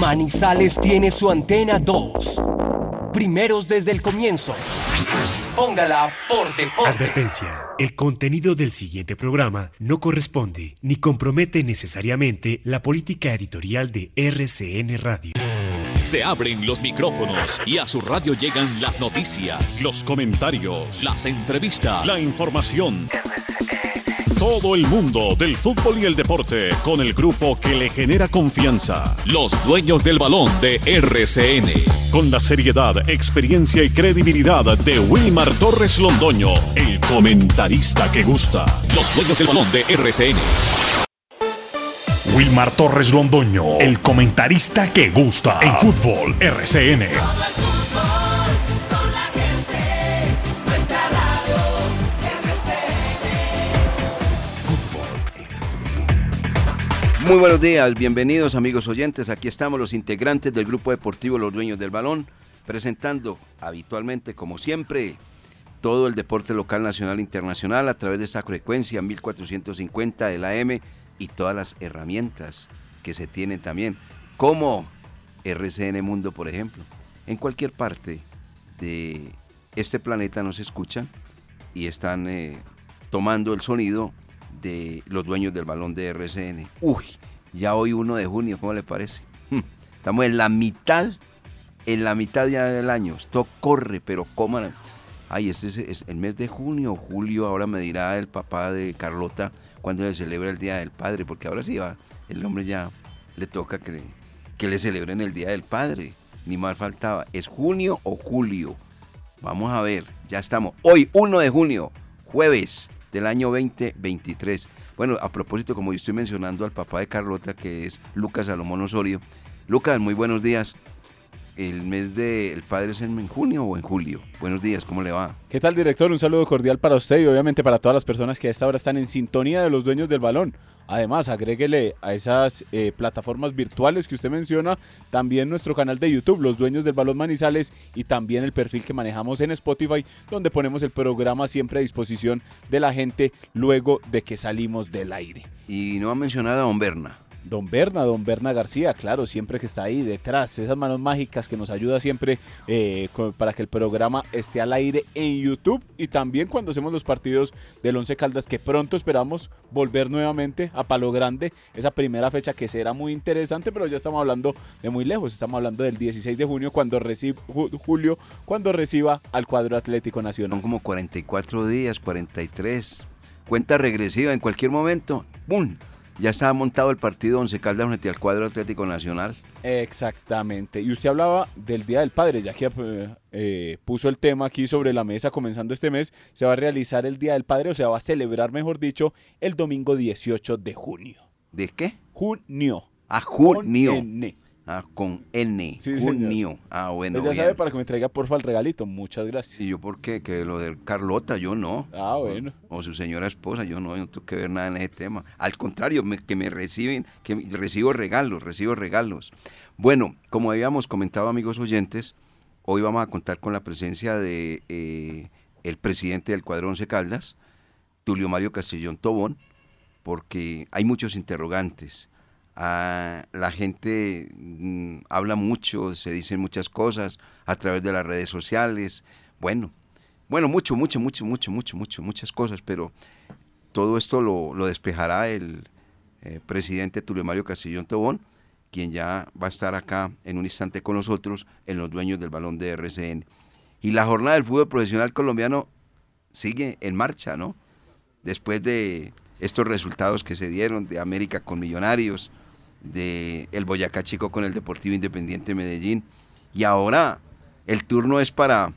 Manizales tiene su antena 2. Primeros desde el comienzo. Póngala por deporte. Advertencia. El contenido del siguiente programa no corresponde ni compromete necesariamente la política editorial de RCN Radio. Se abren los micrófonos y a su radio llegan las noticias, los comentarios, las entrevistas, la información. Todo el mundo del fútbol y el deporte con el grupo que le genera confianza. Los dueños del balón de RCN. Con la seriedad, experiencia y credibilidad de Wilmar Torres Londoño, el comentarista que gusta. Los dueños del balón de RCN. Wilmar Torres Londoño, el comentarista que gusta en fútbol RCN. Muy buenos días, bienvenidos amigos oyentes. Aquí estamos los integrantes del grupo deportivo Los Dueños del Balón, presentando habitualmente, como siempre, todo el deporte local, nacional e internacional a través de esta frecuencia 1450 de la M y todas las herramientas que se tienen también, como RCN Mundo, por ejemplo. En cualquier parte de este planeta nos escuchan y están eh, tomando el sonido de los dueños del balón de RCN. Uy, ya hoy 1 de junio, ¿cómo le parece? Estamos en la mitad, en la mitad ya del año. Esto corre, pero cómo. Ay, este es, el mes de junio, julio, ahora me dirá el papá de Carlota cuando se celebra el Día del Padre, porque ahora sí va, el hombre ya le toca que le, que le celebren el Día del Padre. Ni más faltaba. ¿Es junio o julio? Vamos a ver, ya estamos. Hoy, 1 de junio, jueves del año 2023. Bueno, a propósito, como yo estoy mencionando al papá de Carlota, que es Lucas Salomón Osorio. Lucas, muy buenos días. ¿El mes del padre es en junio o en julio? Buenos días, ¿cómo le va? ¿Qué tal, director? Un saludo cordial para usted y obviamente para todas las personas que a esta hora están en sintonía de los dueños del balón. Además, agréguele a esas eh, plataformas virtuales que usted menciona también nuestro canal de YouTube, Los Dueños del Balón Manizales, y también el perfil que manejamos en Spotify, donde ponemos el programa siempre a disposición de la gente luego de que salimos del aire. Y no ha mencionado a Don Berna. Don Berna, don Berna García, claro, siempre que está ahí detrás, esas manos mágicas que nos ayuda siempre eh, para que el programa esté al aire en YouTube y también cuando hacemos los partidos del Once Caldas que pronto esperamos volver nuevamente a Palo Grande, esa primera fecha que será muy interesante, pero ya estamos hablando de muy lejos, estamos hablando del 16 de junio cuando reciba, julio, cuando reciba al cuadro Atlético Nacional. Son como 44 días, 43, cuenta regresiva en cualquier momento, ¡pum! Ya estaba montado el partido Once Caldas frente al cuadro Atlético Nacional. Exactamente. Y usted hablaba del Día del Padre, ya que eh, eh, puso el tema aquí sobre la mesa comenzando este mes. Se va a realizar el Día del Padre, o sea, va a celebrar, mejor dicho, el domingo 18 de junio. ¿De qué? Junio. A ah, junio. Ah, con N. junio. Ah, bueno. Pues ya sabe para que me traiga porfa el regalito. Muchas gracias. ¿Y yo por qué? Que lo de Carlota, yo no. Ah, bueno. O, su señora esposa, yo no, no tengo que ver nada en ese tema. Al contrario, que me reciben, que recibo regalos, recibo regalos. Bueno, como habíamos comentado, amigos oyentes, hoy vamos a contar con la presencia de eh, el presidente del cuadro Once Caldas, Tulio Mario Castellón Tobón, porque hay muchos interrogantes Ah, la gente mm, habla mucho, se dicen muchas cosas a través de las redes sociales. Bueno, bueno, mucho, mucho, mucho, mucho, mucho, mucho, muchas cosas, pero todo esto lo, despejará el eh, presidente Tulio Mario Castillón Tobón, quien ya va a estar acá en un instante con nosotros en los dueños del balón de RCN. Y la jornada del fútbol profesional colombiano sigue en marcha, ¿no? Después de estos resultados que se dieron de América con Millonarios, de el Boyacá Chico con el Deportivo Independiente Medellín. Y ahora el turno es para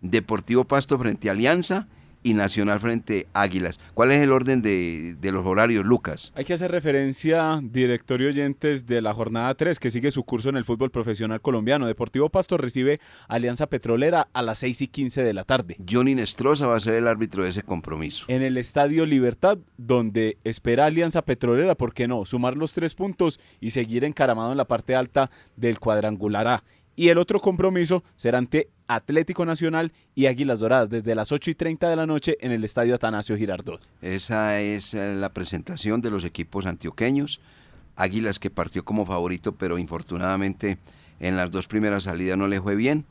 Deportivo Pasto frente a Alianza y Nacional frente a Águilas. ¿Cuál es el orden de, los horarios, Lucas? Hay que hacer referencia, directorio oyentes, de la jornada 3 que sigue su curso en el fútbol profesional colombiano. Deportivo Pasto recibe Alianza Petrolera a las 6 y 15 de la tarde. Johnny Nestroza va a ser el árbitro de ese compromiso. En el Estadio Libertad, donde espera Alianza Petrolera, ¿por qué no? Sumar los tres puntos y seguir encaramado en la parte alta del cuadrangular A. Y el otro compromiso será ante Atlético Nacional y Águilas Doradas desde las 8 y 30 de la noche en el Estadio Atanasio Girardot. Esa es eh, la presentación de los equipos antioqueños. Águilas que partió como favorito, pero infortunadamente en las dos primeras salidas no le fue bien.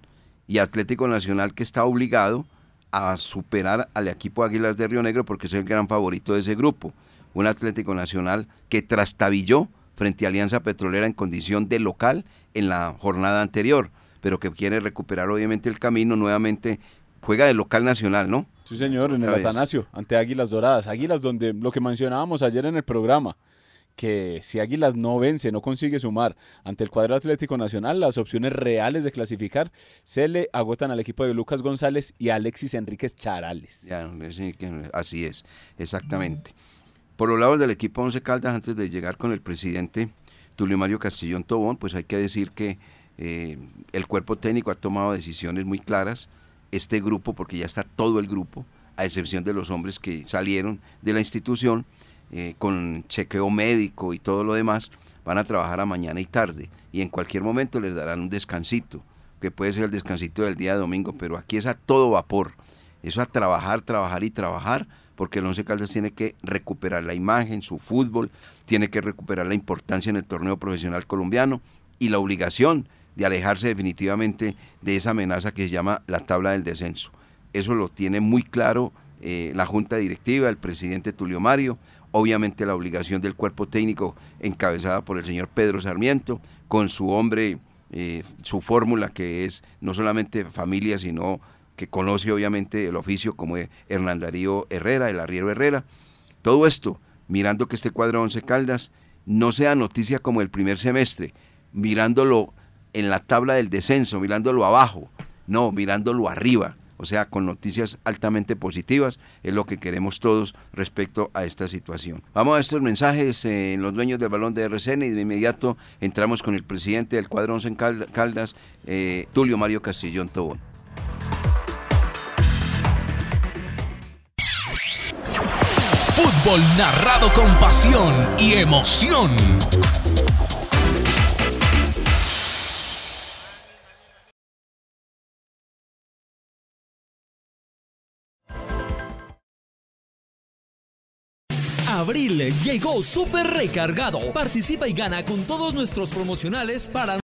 Y Atlético Nacional que está obligado a superar al equipo Águilas de Río Negro porque es el gran favorito de ese grupo. Un Atlético Nacional que trastabilló frente a Alianza Petrolera en condición de local en la jornada anterior, pero que quiere recuperar obviamente el camino nuevamente. Juega de local nacional, ¿no? Sí, señor, en el Atanasio, ante Águilas Doradas. Águilas donde lo que mencionábamos ayer en el programa, que si Águilas no vence, no consigue sumar ante el cuadro Atlético Nacional, las opciones reales de clasificar se le agotan al equipo de Lucas González y Alexis Enríquez Charales. así es, exactamente. Por los lados del equipo Once Caldas, antes de llegar con el presidente Tulio Mario Castillón Tobón, pues hay que decir que eh, el cuerpo técnico ha tomado decisiones muy claras. Este grupo, porque ya está todo el grupo, a excepción de los hombres que salieron de la institución, eh, con chequeo médico y todo lo demás, van a trabajar a mañana y tarde. Y en cualquier momento les darán un descansito, que puede ser el descansito del día de domingo, pero aquí es a todo vapor. Eso a trabajar, trabajar y trabajar porque el Once Caldas tiene que recuperar la imagen, su fútbol, tiene que recuperar la importancia en el torneo profesional colombiano y la obligación de alejarse definitivamente de esa amenaza que se llama la tabla del descenso. Eso lo tiene muy claro eh, la Junta Directiva, el presidente Tulio Mario, obviamente la obligación del cuerpo técnico encabezada por el señor Pedro Sarmiento, con su hombre, eh, su fórmula que es no solamente familia, sino que conoce obviamente el oficio como Hernán Darío Herrera, el arriero Herrera. Todo esto, mirando que este cuadro Once Caldas no sea noticia como el primer semestre, mirándolo en la tabla del descenso, mirándolo abajo, no, mirándolo arriba, o sea, con noticias altamente positivas, es lo que queremos todos respecto a esta situación. Vamos a estos mensajes en los dueños del balón de RCN y de inmediato entramos con el presidente del cuadro Once Caldas, eh, Tulio Mario Castillón Tobón. Fútbol narrado con pasión y emoción. Abril llegó súper recargado. Participa y gana con todos nuestros promocionales para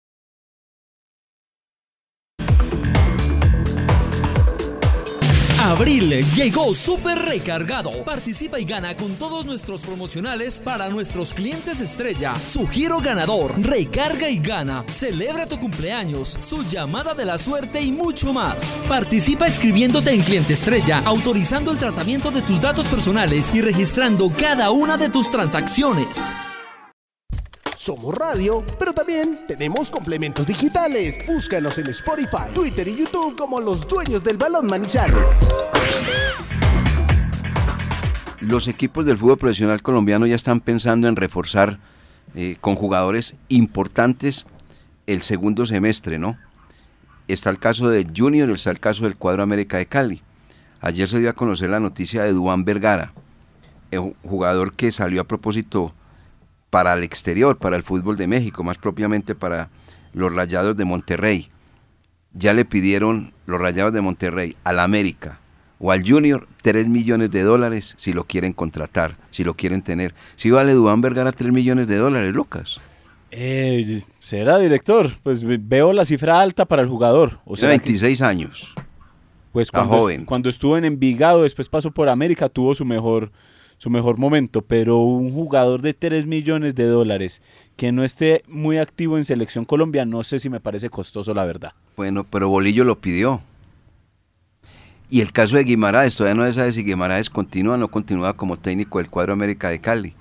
Abril llegó súper recargado. Participa y gana con todos nuestros promocionales para nuestros clientes estrella. Su giro ganador, recarga y gana. Celebra tu cumpleaños, su llamada de la suerte y mucho más. Participa escribiéndote en cliente estrella, autorizando el tratamiento de tus datos personales y registrando cada una de tus transacciones. Somos radio, pero también tenemos complementos digitales. Búscanos en Spotify, Twitter y YouTube como los dueños del balón Manizales. Los equipos del fútbol profesional colombiano ya están pensando en reforzar eh, con jugadores importantes el segundo semestre, ¿no? Está el caso del Junior, está el caso del Cuadro América de Cali. Ayer se dio a conocer la noticia de Duan Vergara, el jugador que salió a propósito para el exterior, para el fútbol de México, más propiamente para los Rayados de Monterrey. Ya le pidieron los Rayados de Monterrey al América o al Junior 3 millones de dólares si lo quieren contratar, si lo quieren tener. Si vale Dubán Vergara 3 millones de dólares, Lucas. Eh, ¿Será director? Pues veo la cifra alta para el jugador. O sea, 26 años. Pues cuando, joven. cuando estuvo en Envigado, después pasó por América, tuvo su mejor su mejor momento, pero un jugador de 3 millones de dólares que no esté muy activo en selección Colombia, no sé si me parece costoso, la verdad. Bueno, pero Bolillo lo pidió. Y el caso de Guimaraes, todavía no se sabe si Guimaraes continúa o no continúa como técnico del cuadro América de Cali.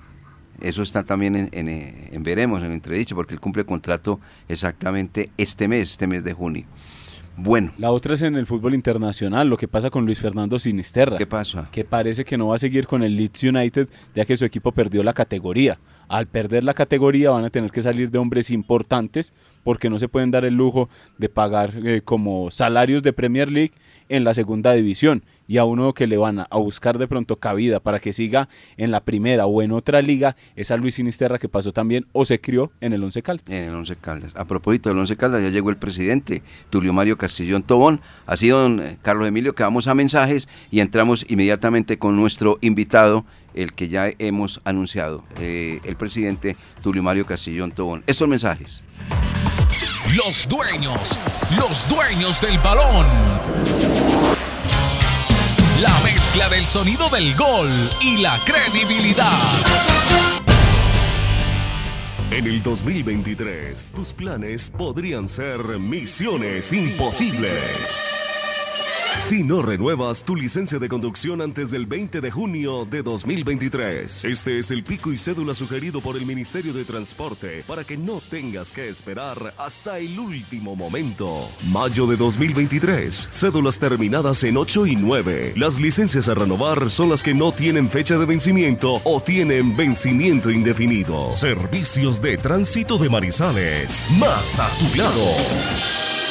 Eso está también en, en veremos, en entredicho, porque él cumple contrato exactamente este mes, este mes de junio. Bueno. La otra es en el fútbol internacional, lo que pasa con Luis Fernando Sinisterra. ¿Qué pasa? Que parece que no va a seguir con el Leeds United, ya que su equipo perdió la categoría. Al perder la categoría van a tener que salir de hombres importantes porque no se pueden dar el lujo de pagar eh, como salarios de Premier League en la segunda división y a uno que le van a, buscar de pronto cabida para que siga en la primera o en otra liga es a Luis Sinisterra que pasó también o se crió en el Once Caldas. En el Once Caldas. A propósito del Once Caldas ya llegó el presidente Tulio Mario Castillón Tobón. Así don eh, Carlos Emilio que vamos a mensajes y entramos inmediatamente con nuestro invitado el que ya hemos anunciado, eh, el presidente Tulio Mario Castillón Tobón. Estos mensajes. Los dueños, los dueños del balón. La mezcla del sonido del gol y la credibilidad. En el 2023, tus planes podrían ser misiones imposibles. Si no renuevas tu licencia de conducción antes del 20 de junio de 2023, este es el pico y cédula sugerido por el Ministerio de Transporte para que no tengas que esperar hasta el último momento. Mayo de 2023, cédulas terminadas en 8 y 9. Las licencias a renovar son las que no tienen fecha de vencimiento o tienen vencimiento indefinido. Servicios de tránsito de Marizales, más a tu lado.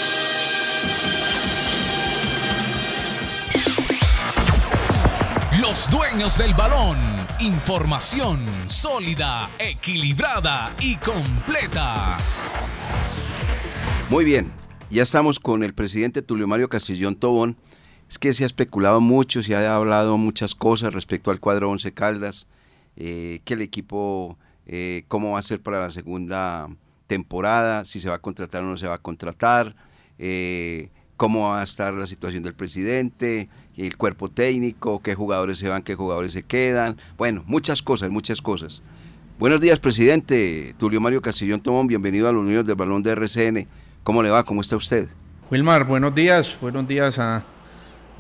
Los dueños del balón. Información sólida, equilibrada y completa. Muy bien, ya estamos con el presidente Tulio Mario Castillón Tobón. Es que se ha especulado mucho, se ha hablado muchas cosas respecto al cuadro Once Caldas, eh, que el equipo, eh, cómo va a ser para la segunda temporada, si se va a contratar o no se va a contratar, eh, cómo va a estar la situación del presidente, el cuerpo técnico, qué jugadores se van, qué jugadores se quedan. Bueno, muchas cosas, muchas cosas. Buenos días, presidente. Tulio Mario Castillón Tomón, bienvenido a los Unidos del Balón de RCN. ¿Cómo le va? ¿Cómo está usted? Wilmar, buenos días. Buenos días a,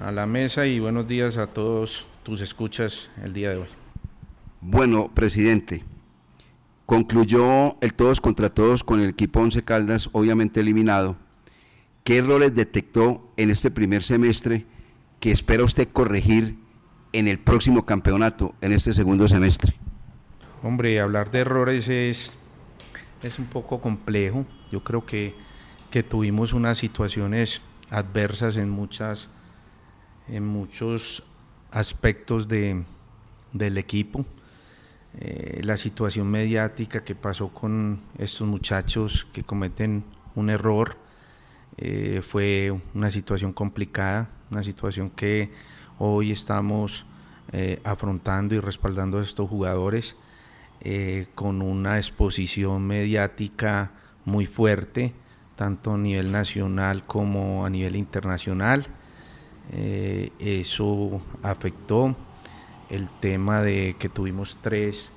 a la mesa y buenos días a todos tus escuchas el día de hoy. Bueno, presidente, concluyó el todos contra todos con el equipo Once Caldas, obviamente eliminado. ¿Qué errores detectó en este primer semestre que espera usted corregir en el próximo campeonato, en este segundo semestre? Hombre, hablar de errores es, es un poco complejo. Yo creo que, que tuvimos unas situaciones adversas en muchas en muchos aspectos de, del equipo. Eh, la situación mediática que pasó con estos muchachos que cometen un error eh, fue una situación complicada, una situación que hoy estamos eh, afrontando y respaldando a estos jugadores eh, con una exposición mediática muy fuerte, tanto a nivel nacional como a nivel internacional. eso afectó el tema de que tuvimos tres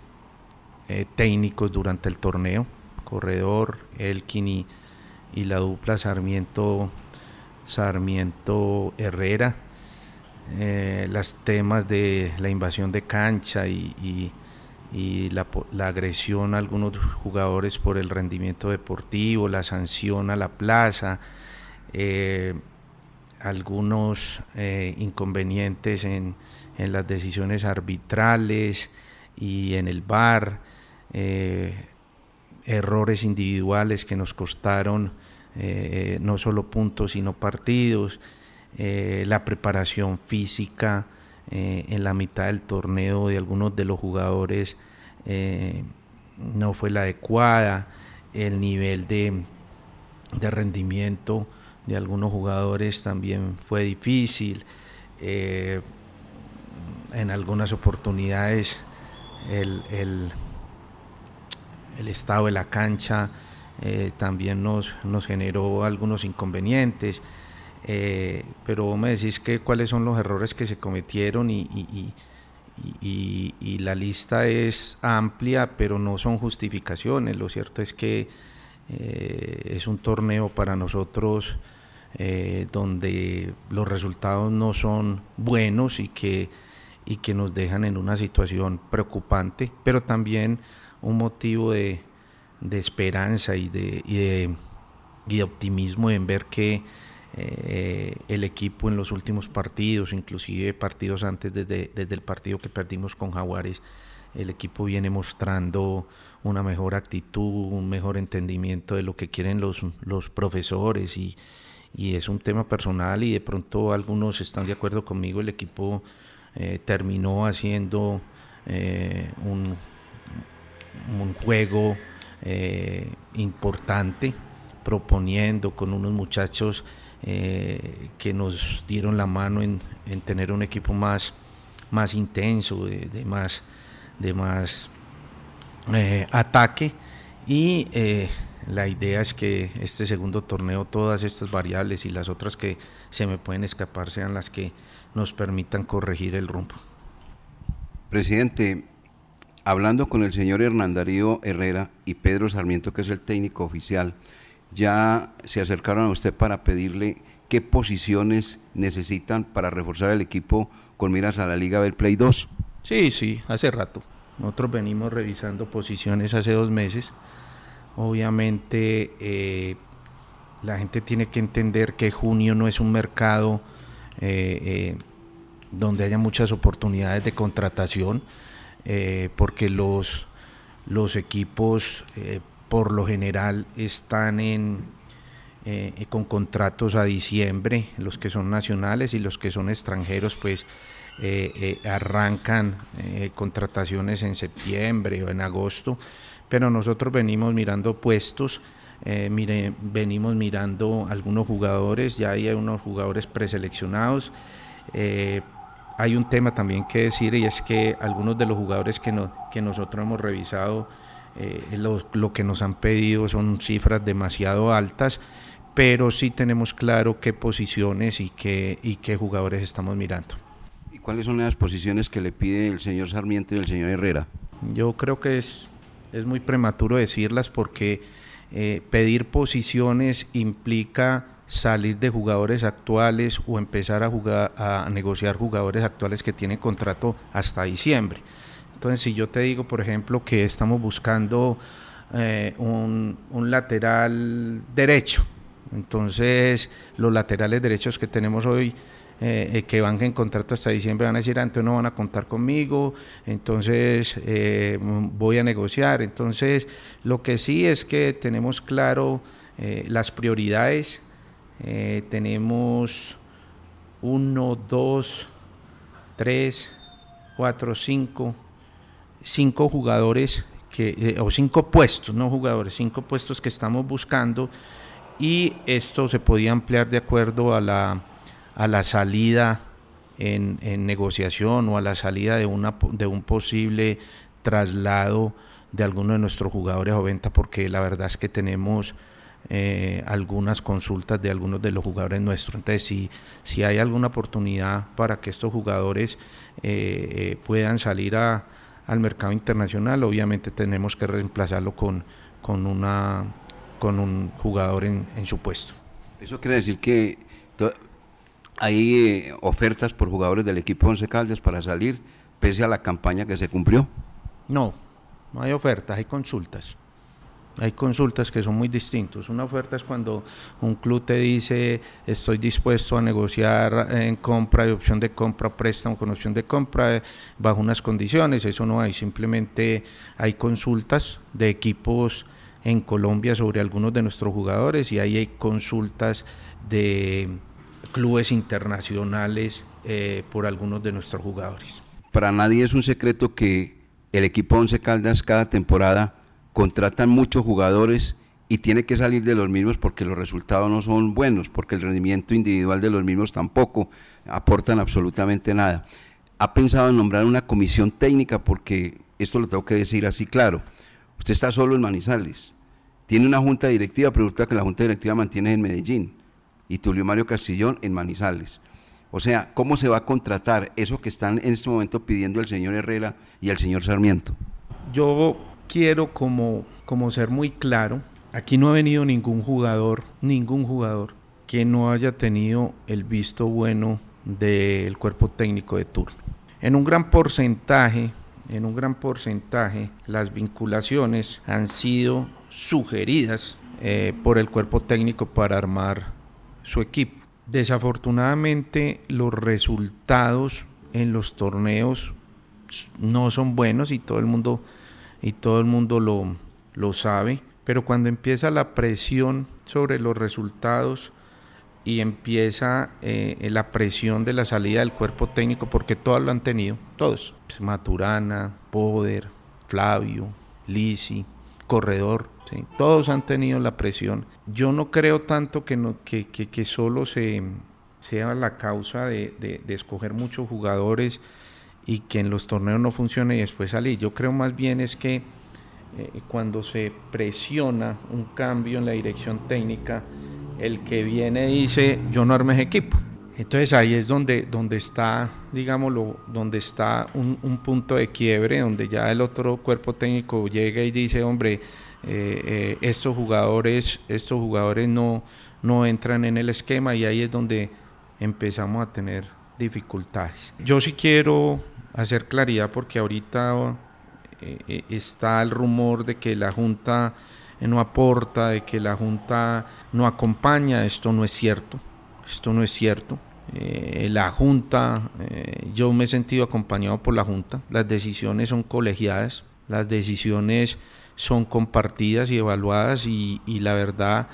técnicos durante el torneo, Corredor, Elkin y y la dupla Sarmiento, Sarmiento Herrera, eh, los temas de la invasión de cancha y, la, agresión a algunos jugadores por el rendimiento deportivo, la sanción a la plaza, eh, algunos eh, inconvenientes en, en, las decisiones arbitrales y en el VAR, errores individuales que nos costaron eh, no solo puntos sino partidos, eh, la preparación física eh, en la mitad del torneo de algunos de los jugadores no fue la adecuada, el nivel de, de, rendimiento de algunos jugadores también fue difícil, en algunas oportunidades el, el, el estado de la cancha eh, también nos, nos generó algunos inconvenientes. Eh, pero me decís que cuáles son los errores que se cometieron y, y, la lista es amplia, pero no son justificaciones. Lo cierto es que eh, es un torneo para nosotros donde los resultados no son buenos y que, y que nos dejan en una situación preocupante, pero también un motivo de, de esperanza y de, y de, y de, optimismo en ver que eh, el equipo en los últimos partidos, inclusive partidos antes desde, desde el partido que perdimos con Jaguares, el equipo viene mostrando una mejor actitud, un mejor entendimiento de lo que quieren los, los profesores y, y es un tema personal y de pronto algunos están de acuerdo conmigo, el equipo eh, terminó haciendo eh, un, un juego eh, importante, proponiendo con unos muchachos eh, que nos dieron la mano en, tener un equipo más, más intenso, de, más, de más eh, ataque y la idea es que este segundo torneo todas estas variables y las otras que se me pueden escapar sean las que nos permitan corregir el rumbo. Presidente, hablando con el señor Hernandarío Herrera y Pedro Sarmiento, que es el técnico oficial, ya se acercaron a usted para pedirle qué posiciones necesitan para reforzar el equipo con miras a la Liga del Play 2. Sí, sí, hace rato. Nosotros venimos revisando posiciones hace dos meses. Obviamente eh, la gente tiene que entender que junio no es un mercado eh, eh, donde haya muchas oportunidades de contratación, porque los, los equipos por lo general están en, con contratos a diciembre, los que son nacionales y los que son extranjeros, pues eh, eh, arrancan eh, contrataciones en septiembre o en agosto, pero nosotros venimos mirando puestos, venimos mirando algunos jugadores, ya hay unos jugadores preseleccionados. Hay un tema también que decir y es que algunos de los jugadores que, no, que nosotros hemos revisado, lo, lo que nos han pedido son cifras demasiado altas pero sí tenemos claro qué posiciones y qué, y qué jugadores estamos mirando. ¿Cuáles son las posiciones que le pide el señor Sarmiento y el señor Herrera? Yo creo que es, es muy prematuro decirlas porque eh, pedir posiciones implica salir de jugadores actuales o empezar a, jugar, a negociar jugadores actuales que tienen contrato hasta diciembre. Entonces, si yo te digo, por ejemplo, que estamos buscando eh, un, lateral derecho, entonces los laterales derechos que tenemos hoy eh, eh, que van en contrato hasta diciembre van a decir, antes no van a contar conmigo, entonces eh, voy a negociar. Entonces, lo que sí es que tenemos claro las prioridades, tenemos uno, dos, tres, cuatro, cinco, cinco jugadores que, o cinco puestos, no jugadores, cinco puestos que estamos buscando y esto se podía ampliar de acuerdo a la a la salida en, negociación o a la salida de, una, de un posible traslado de alguno de nuestros jugadores o venta, porque la verdad es que tenemos eh, algunas consultas de algunos de los jugadores nuestros. Entonces, si, si hay alguna oportunidad para que estos jugadores eh, eh, puedan salir a, al mercado internacional, obviamente tenemos que reemplazarlo con, con, una, con un jugador en, en su puesto. Eso quiere decir que ¿Hay eh, ofertas por jugadores del equipo Once Caldas para salir pese a la campaña que se cumplió? No, no hay ofertas, hay consultas. Hay consultas que son muy distintos. Una oferta es cuando un club te dice estoy dispuesto a negociar en compra y opción de compra, préstamo con opción de compra bajo unas condiciones. Eso no hay. Simplemente hay consultas de equipos en Colombia sobre algunos de nuestros jugadores y ahí hay consultas de clubes internacionales eh, por algunos de nuestros jugadores. Para nadie es un secreto que el equipo Once Caldas cada temporada contratan muchos jugadores y tiene que salir de los mismos porque los resultados no son buenos, porque el rendimiento individual de los mismos tampoco aportan absolutamente nada. ¿Ha pensado en nombrar una comisión técnica? Porque esto lo tengo que decir así claro. Usted está solo en Manizales. Tiene una junta directiva, pero que la junta directiva mantiene en Medellín y Tulio Mario Castillón en Manizales. O sea, ¿cómo se va a contratar eso que están en este momento pidiendo el señor Herrera y el señor Sarmiento? Yo quiero como, como ser muy claro, aquí no ha venido ningún jugador, ningún jugador que no haya tenido el visto bueno del cuerpo técnico de turno. En un gran porcentaje, en un gran porcentaje, las vinculaciones han sido sugeridas eh, por el cuerpo técnico para armar su equipo. Desafortunadamente los resultados en los torneos no son buenos y todo el mundo, y todo el mundo lo, lo sabe, pero cuando empieza la presión sobre los resultados y empieza eh, la presión de la salida del cuerpo técnico, porque todos lo han tenido, todos, Maturana, Poder, Flavio, Lisi, Corredor, todos han tenido la presión. Yo no creo tanto que, no, que, que, solo se, sea la causa de, de, escoger muchos jugadores y que en los torneos no funcione y después salir. Yo creo más bien es que eh, cuando se presiona un cambio en la dirección técnica, el que viene dice yo no ese equipo. Entonces ahí es donde, donde está, digámoslo, donde está un, punto de quiebre, donde ya el otro cuerpo técnico llega y dice, hombre, eh, eh, estos jugadores, estos jugadores no, no entran en el esquema y ahí es donde empezamos a tener dificultades. Yo sí quiero hacer claridad porque ahorita eh, está el rumor de que la Junta no aporta, de que la Junta no acompaña, esto no es cierto. Esto no es cierto. Eh, la Junta, eh, yo me he sentido acompañado por la Junta, las decisiones son colegiadas, las decisiones son compartidas y evaluadas y, la verdad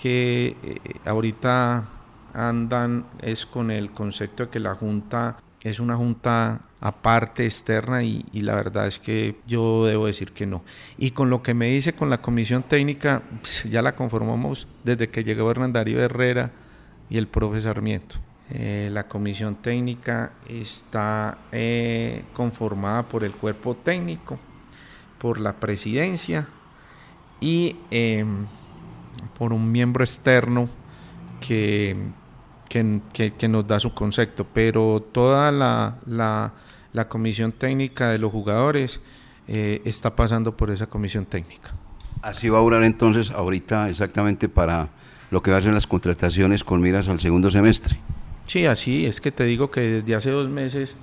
que eh, ahorita andan es con el concepto de que la Junta es una Junta aparte, externa, y, la verdad es que yo debo decir que no. Y con lo que me dice con la comisión técnica, pues, ya la conformamos desde que llegó Hernandario Herrera y el profe Sarmiento. Eh, la comisión técnica está eh, conformada por el cuerpo técnico, por la presidencia y em, por un miembro externo que, que, nos da su concepto, pero toda la, la, comisión técnica de los jugadores eh, está pasando por esa comisión técnica. Así va a durar entonces ahorita exactamente para lo que va a ser las contrataciones con miras al segundo semestre. Sí, así es que te digo que desde hace dos meses,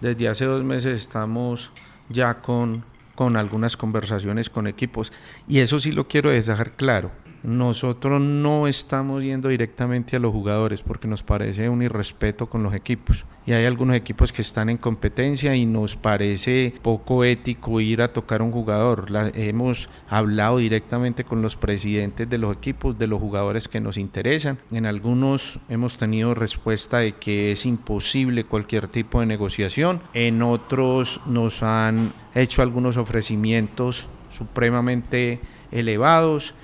desde hace dos meses estamos ya con, con algunas conversaciones con equipos y eso sí lo quiero dejar claro nosotros no estamos yendo directamente a los jugadores porque nos parece un irrespeto con los equipos. Y hay algunos equipos que están en competencia y nos parece poco ético ir a tocar a un jugador. hemos hablado directamente con los presidentes de los equipos, de los jugadores que nos interesan. En algunos hemos tenido respuesta de que es imposible cualquier tipo de negociación. En otros nos han hecho algunos ofrecimientos supremamente elevados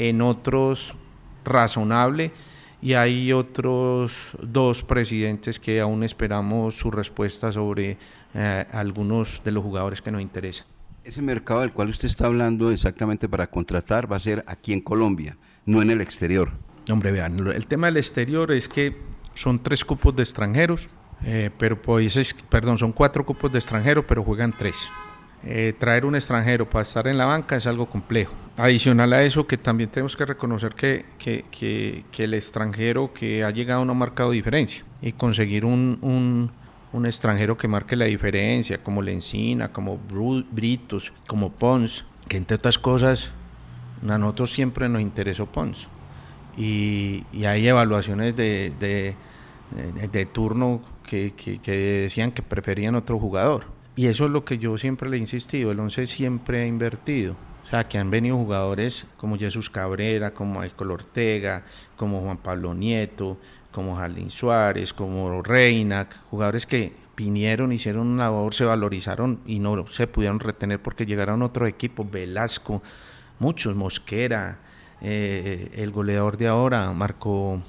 en otros razonable y hay otros dos presidentes que aún esperamos su respuesta sobre eh, algunos de los jugadores que nos interesan. Ese mercado del cual usted está hablando exactamente para contratar va a ser aquí en Colombia, no en el exterior. Hombre, vean, el tema del exterior es que son tres cupos de extranjeros, eh, pero pues, perdón, son cuatro cupos de extranjeros, pero juegan tres. Eh, traer un extranjero para estar en la banca es algo complejo. Adicional a eso, que también tenemos que reconocer que, que, que, el extranjero que ha llegado no ha marcado diferencia y conseguir un, un, un extranjero que marque la diferencia, como Lencina, como Britos, como Pons, que entre otras cosas a nosotros siempre nos interesó Pons. Y, hay evaluaciones de, de, de turno que, que decían que preferían otro jugador y eso es lo que yo siempre le he insistido, el 11 siempre ha invertido. O sea, que han venido jugadores como Jesús Cabrera, como Michael Ortega, como Juan Pablo Nieto, como Jardín Suárez, como Reina, jugadores que vinieron, hicieron una labor, se valorizaron y no se pudieron retener porque llegaron otros equipos, Velasco, muchos, Mosquera, eh, el goleador de ahora, Marco,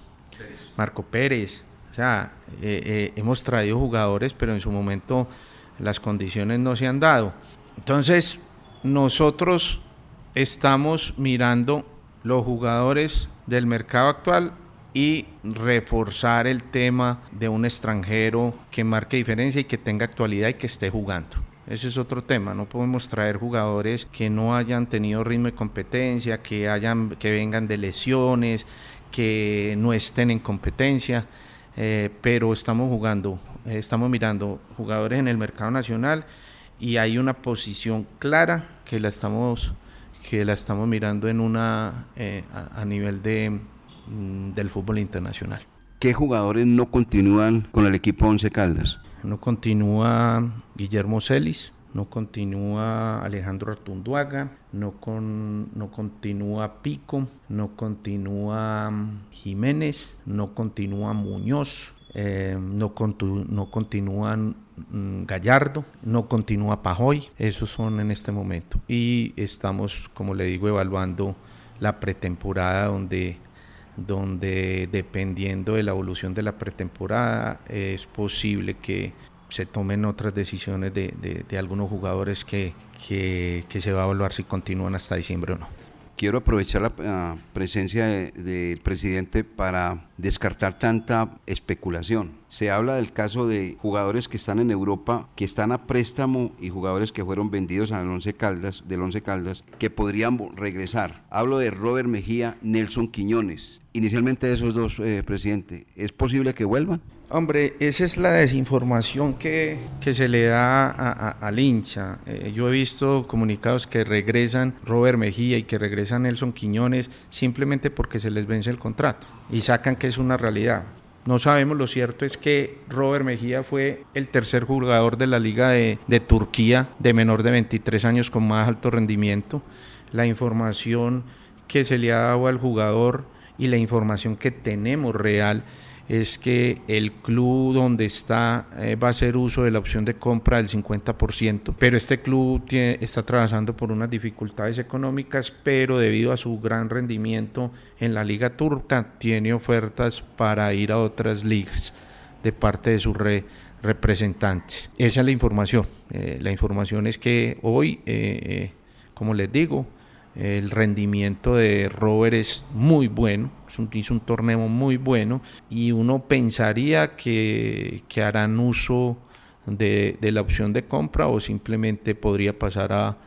Marco Pérez. O sea, eh, eh, hemos traído jugadores, pero en su momento las condiciones no se han dado. Entonces, nosotros estamos mirando los jugadores del mercado actual y reforzar el tema de un extranjero que marque diferencia y que tenga actualidad y que esté jugando. Ese es otro tema, no podemos traer jugadores que no hayan tenido ritmo de competencia, que, hayan, que vengan de lesiones, que no estén en competencia, eh, pero estamos jugando eh, estamos mirando jugadores en el mercado nacional y hay una posición clara que la estamos que la estamos mirando en una eh, a, nivel de mm, del fútbol internacional. ¿Qué jugadores no continúan con el equipo Once Caldas? No continúa Guillermo Celis, no continúa Alejandro Artunduaga, no, con, no continúa Pico, no continúa mm, Jiménez, no continúa Muñoz, eh, no, no continúan mm, Gallardo, no continúa Pajoy, esos son en este momento. Y estamos, como le digo, evaluando la pretemporada donde, donde dependiendo de la evolución de la pretemporada es posible que se tomen otras decisiones de, de, algunos jugadores que, que, que se va a evaluar si continúan hasta diciembre o no quiero aprovechar la presencia del presidente para descartar tanta especulación. Se habla del caso de jugadores que están en Europa, que están a préstamo y jugadores que fueron vendidos al Once Caldas, del Once Caldas, que podrían regresar. Hablo de Robert Mejía, Nelson Quiñones. Inicialmente esos dos, eh, presidente, ¿es posible que vuelvan? Hombre, esa es la desinformación que, se le da al hincha. Eh, yo he visto comunicados que regresan Robert Mejía y que regresan Nelson Quiñones simplemente porque se les vence el contrato y sacan que es una realidad. No sabemos, lo cierto es que Robert Mejía fue el tercer jugador de la Liga de, de Turquía de menor de 23 años con más alto rendimiento. La información que se le ha dado al jugador y la información que tenemos real es que el club donde está eh, va a hacer uso de la opción de compra del 50%, pero este club está atravesando por unas dificultades económicas, pero debido a su gran rendimiento en la liga turca tiene ofertas para ir a otras ligas de parte de sus representantes. Esa es la información. Eh, la información es que hoy, eh, como les digo, el rendimiento de Robert es muy bueno, hizo un torneo muy bueno y uno pensaría que, harán uso de, la opción de compra o simplemente podría pasar a,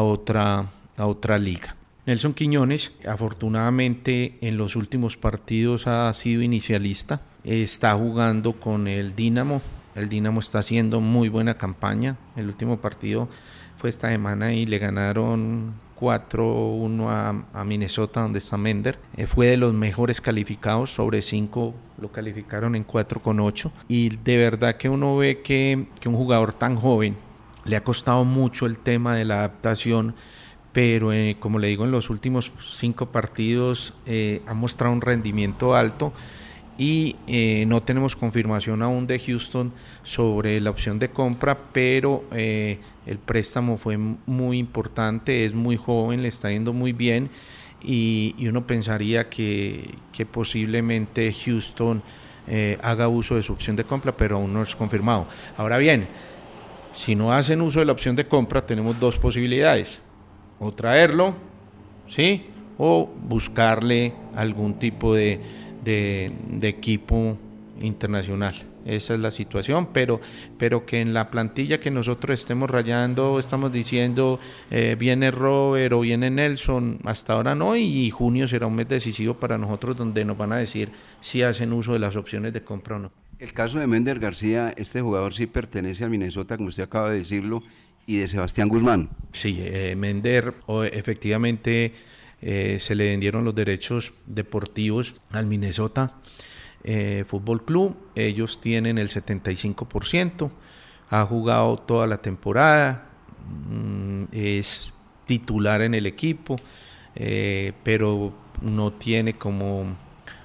otra, a otra liga. Nelson Quiñones, afortunadamente en los últimos partidos ha sido inicialista, está jugando con el Dinamo, el Dinamo está haciendo muy buena campaña, el último partido fue esta semana y le ganaron 4-1 a, Minnesota, donde está Mender. Eh, fue de los mejores calificados, sobre 5 lo calificaron en 4,8. Y de verdad que uno ve que, un jugador tan joven le ha costado mucho el tema de la adaptación pero eh, como le digo, en los últimos cinco partidos eh, ha mostrado un rendimiento alto y eh, no tenemos confirmación aún de Houston sobre la opción de compra, pero eh, el préstamo fue muy importante, es muy joven, le está yendo muy bien y, uno pensaría que, posiblemente Houston eh, haga uso de su opción de compra, pero aún no es confirmado. Ahora bien, si no hacen uso de la opción de compra, tenemos dos posibilidades, o traerlo, ¿sí? o buscarle algún tipo de de, equipo internacional. Esa es la situación, pero, pero que en la plantilla que nosotros estemos rayando, estamos diciendo eh, viene Robert o viene Nelson, hasta ahora no, y, junio será un mes decisivo para nosotros donde nos van a decir si hacen uso de las opciones de compra o no. El caso de Mender García, este jugador sí pertenece al Minnesota, como usted acaba de decirlo, y de Sebastián Guzmán. Sí, eh, Mender efectivamente eh, se le vendieron los derechos deportivos al Minnesota eh, Fútbol Club. Ellos tienen el 75%, ha jugado toda la temporada, mm, es titular en el equipo, eh, pero no tiene como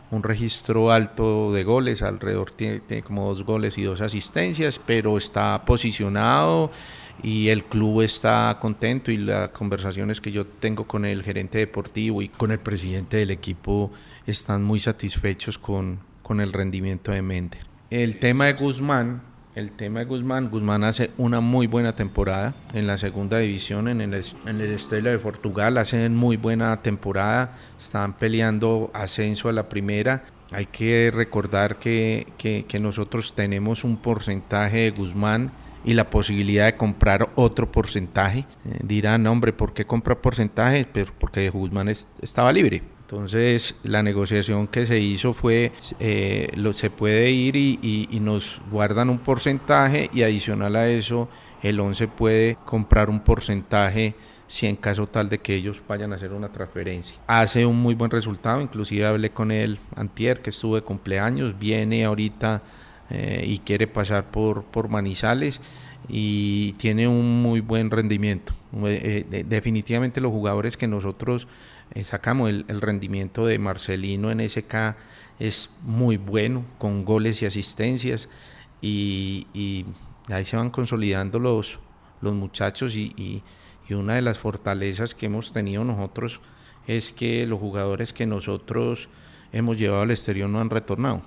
un registro alto de goles, alrededor tiene, como dos goles y dos asistencias, pero está posicionado y el club está contento y las conversaciones que yo tengo con el gerente deportivo y con el presidente del equipo están muy satisfechos con, con el rendimiento de Mender. El tema de Guzmán, el tema de Guzmán, Guzmán hace una muy buena temporada en la segunda división, en el, en el Estela de Portugal, hacen muy buena temporada, están peleando ascenso a la primera. Hay que recordar que, que, que nosotros tenemos un porcentaje de Guzmán y la posibilidad de comprar otro porcentaje. Eh, dirán, hombre, ¿por qué compra porcentaje? Pero porque Guzmán estaba libre. Entonces la negociación que se hizo fue, eh, se puede ir y, nos guardan un porcentaje y adicional a eso el 11 puede comprar un porcentaje si en caso tal de que ellos vayan a hacer una transferencia. Hace un muy buen resultado, inclusive hablé con él antier que estuvo de cumpleaños, viene ahorita eh, y quiere pasar por, por Manizales y tiene un muy buen rendimiento. Eh, definitivamente los jugadores que nosotros eh, sacamos, el, rendimiento de Marcelino en SK es muy bueno, con goles y asistencias y, ahí se van consolidando los, los muchachos y, y, una de las fortalezas que hemos tenido nosotros es que los jugadores que nosotros hemos llevado al exterior no han retornado.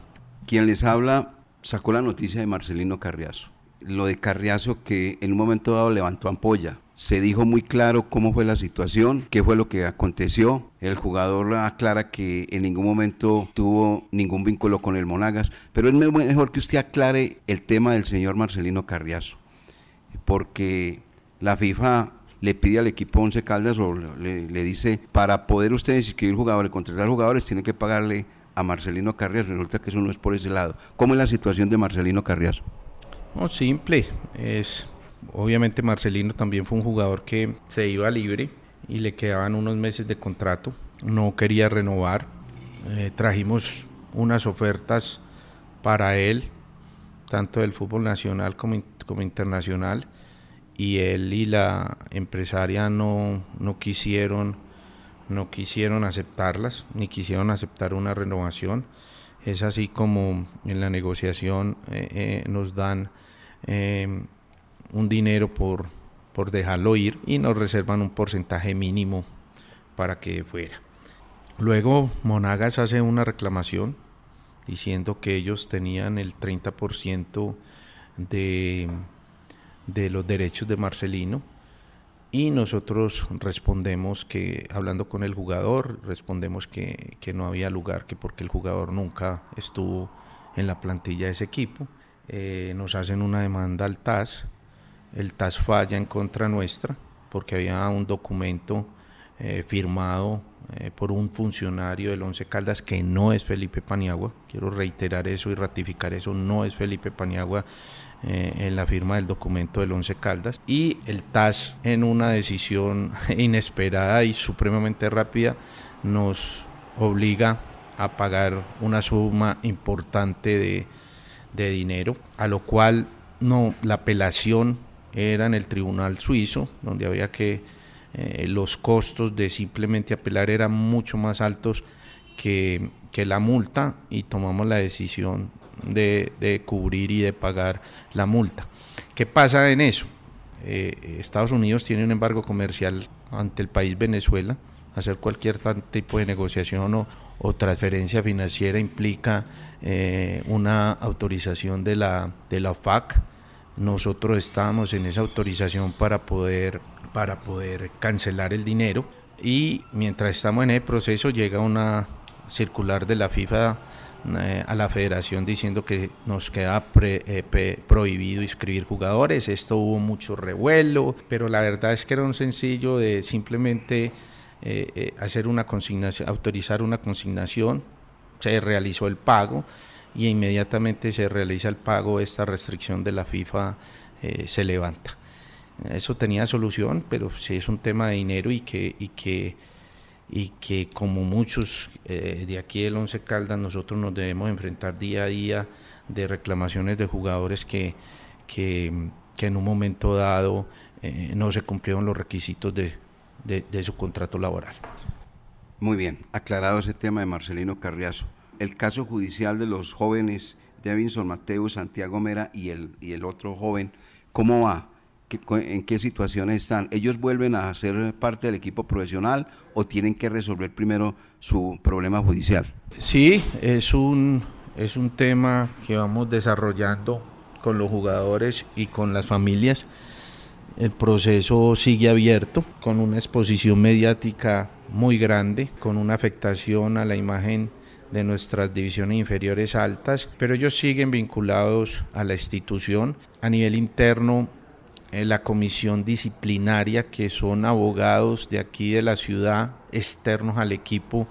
Quien les habla sacó la noticia de Marcelino Carriazo. lo de Carriazo que en un momento dado levantó ampolla. Se dijo muy claro cómo fue la situación, qué fue lo que aconteció. El jugador aclara que en ningún momento tuvo ningún vínculo con el Monagas, pero es mejor que usted aclare el tema del señor Marcelino Carriazo, porque la FIFA le pide al equipo Once Caldas o le, dice, para poder ustedes inscribir jugadores, contratar jugadores, tienen que pagarle Marcelino Carriazo. Resulta que eso no es por ese lado. ¿Cómo es la situación de Marcelino Carriazo? No, simple. Es, obviamente Marcelino también fue un jugador que se iba libre y le quedaban unos meses de contrato. No quería renovar. Eh, trajimos unas ofertas para él, tanto del fútbol nacional como, como internacional y él y la empresaria no, no quisieron no quisieron aceptarlas ni quisieron aceptar una renovación es así como en la negociación eh, eh, nos dan eh, un dinero por, por dejarlo ir y nos reservan un porcentaje mínimo para que fuera. Luego Monagas hace una reclamación diciendo que ellos tenían el 30% de de los derechos de Marcelino y nosotros respondemos que, hablando con el jugador, respondemos que, no había lugar, que porque el jugador nunca estuvo en la plantilla de ese equipo. Eh, nos hacen una demanda al TAS, el TAS falla en contra nuestra porque había un documento eh, firmado eh, por un funcionario del Once Caldas que no es Felipe Paniagua, quiero reiterar eso y ratificar eso, no es Felipe Paniagua eh, en la firma del documento del Once Caldas y el TAS en una decisión inesperada y supremamente rápida nos obliga a pagar una suma importante de, de dinero, a lo cual no, la apelación era en el tribunal suizo, donde había que eh, los costos de simplemente apelar eran mucho más altos que, que la multa y tomamos la decisión de, cubrir y de pagar la multa. ¿Qué pasa en eso? Eh, Estados Unidos tiene un embargo comercial ante el país Venezuela. Hacer cualquier tipo de negociación o, transferencia financiera implica eh, una autorización de la, de la OFAC. Nosotros estamos en esa autorización para poder, para poder cancelar el dinero y mientras estamos en el proceso llega una circular de la FIFA eh, a la federación diciendo que nos queda eh, prohibido inscribir jugadores. Esto hubo mucho revuelo, pero la verdad es que era un sencillo de simplemente eh, hacer una consignación, autorizar una consignación, se realizó el pago y inmediatamente se realiza el pago, esta restricción de la FIFA se levanta. Eso tenía solución, pero sí es un tema de dinero y que, y que y que como muchos eh, de aquí del Once Caldas nosotros nos debemos enfrentar día a día de reclamaciones de jugadores que, que, en un momento dado eh, no se cumplieron los requisitos de, de, su contrato laboral. Muy bien, aclarado ese tema de Marcelino Carriazo. El caso judicial de los jóvenes Devinson Mateo, Santiago Mera y el, y el otro joven, ¿cómo va? En qué situaciones están. ¿Ellos vuelven a ser parte del equipo profesional o tienen que resolver primero su problema judicial? Sí, es un, es un tema que vamos desarrollando con los jugadores y con las familias. El proceso sigue abierto con una exposición mediática muy grande, con una afectación a la imagen de nuestras divisiones inferiores altas, pero ellos siguen vinculados a la institución. A nivel interno eh, la comisión disciplinaria, que son abogados de aquí de la ciudad, externos al equipo,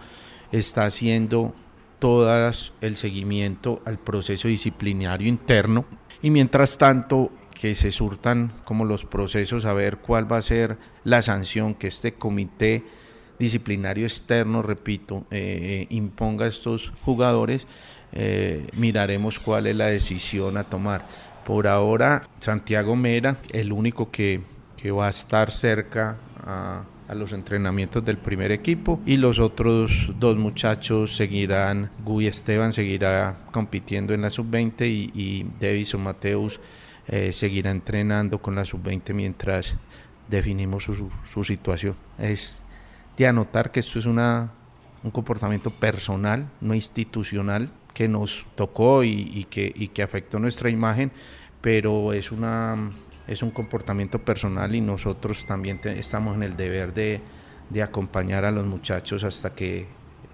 está haciendo todo el seguimiento al proceso disciplinario interno. Y mientras tanto, que se surtan como los procesos a ver cuál va a ser la sanción que este comité disciplinario externo, repito, eh, imponga a estos jugadores, eh, miraremos cuál es la decisión a tomar. Por ahora, Santiago Mera, el único que, va a estar cerca a, los entrenamientos del primer equipo y los otros dos muchachos seguirán, Guy Esteban seguirá compitiendo en la sub-20 y, y Davison Mateus eh, seguirá entrenando con la sub-20 mientras definimos su, situación. Es de anotar que esto es una, un comportamiento personal, no institucional, que nos tocó y, que, y que afectó nuestra imagen, pero es, una, es un comportamiento personal y nosotros también estamos en el deber de, de, acompañar a los muchachos hasta que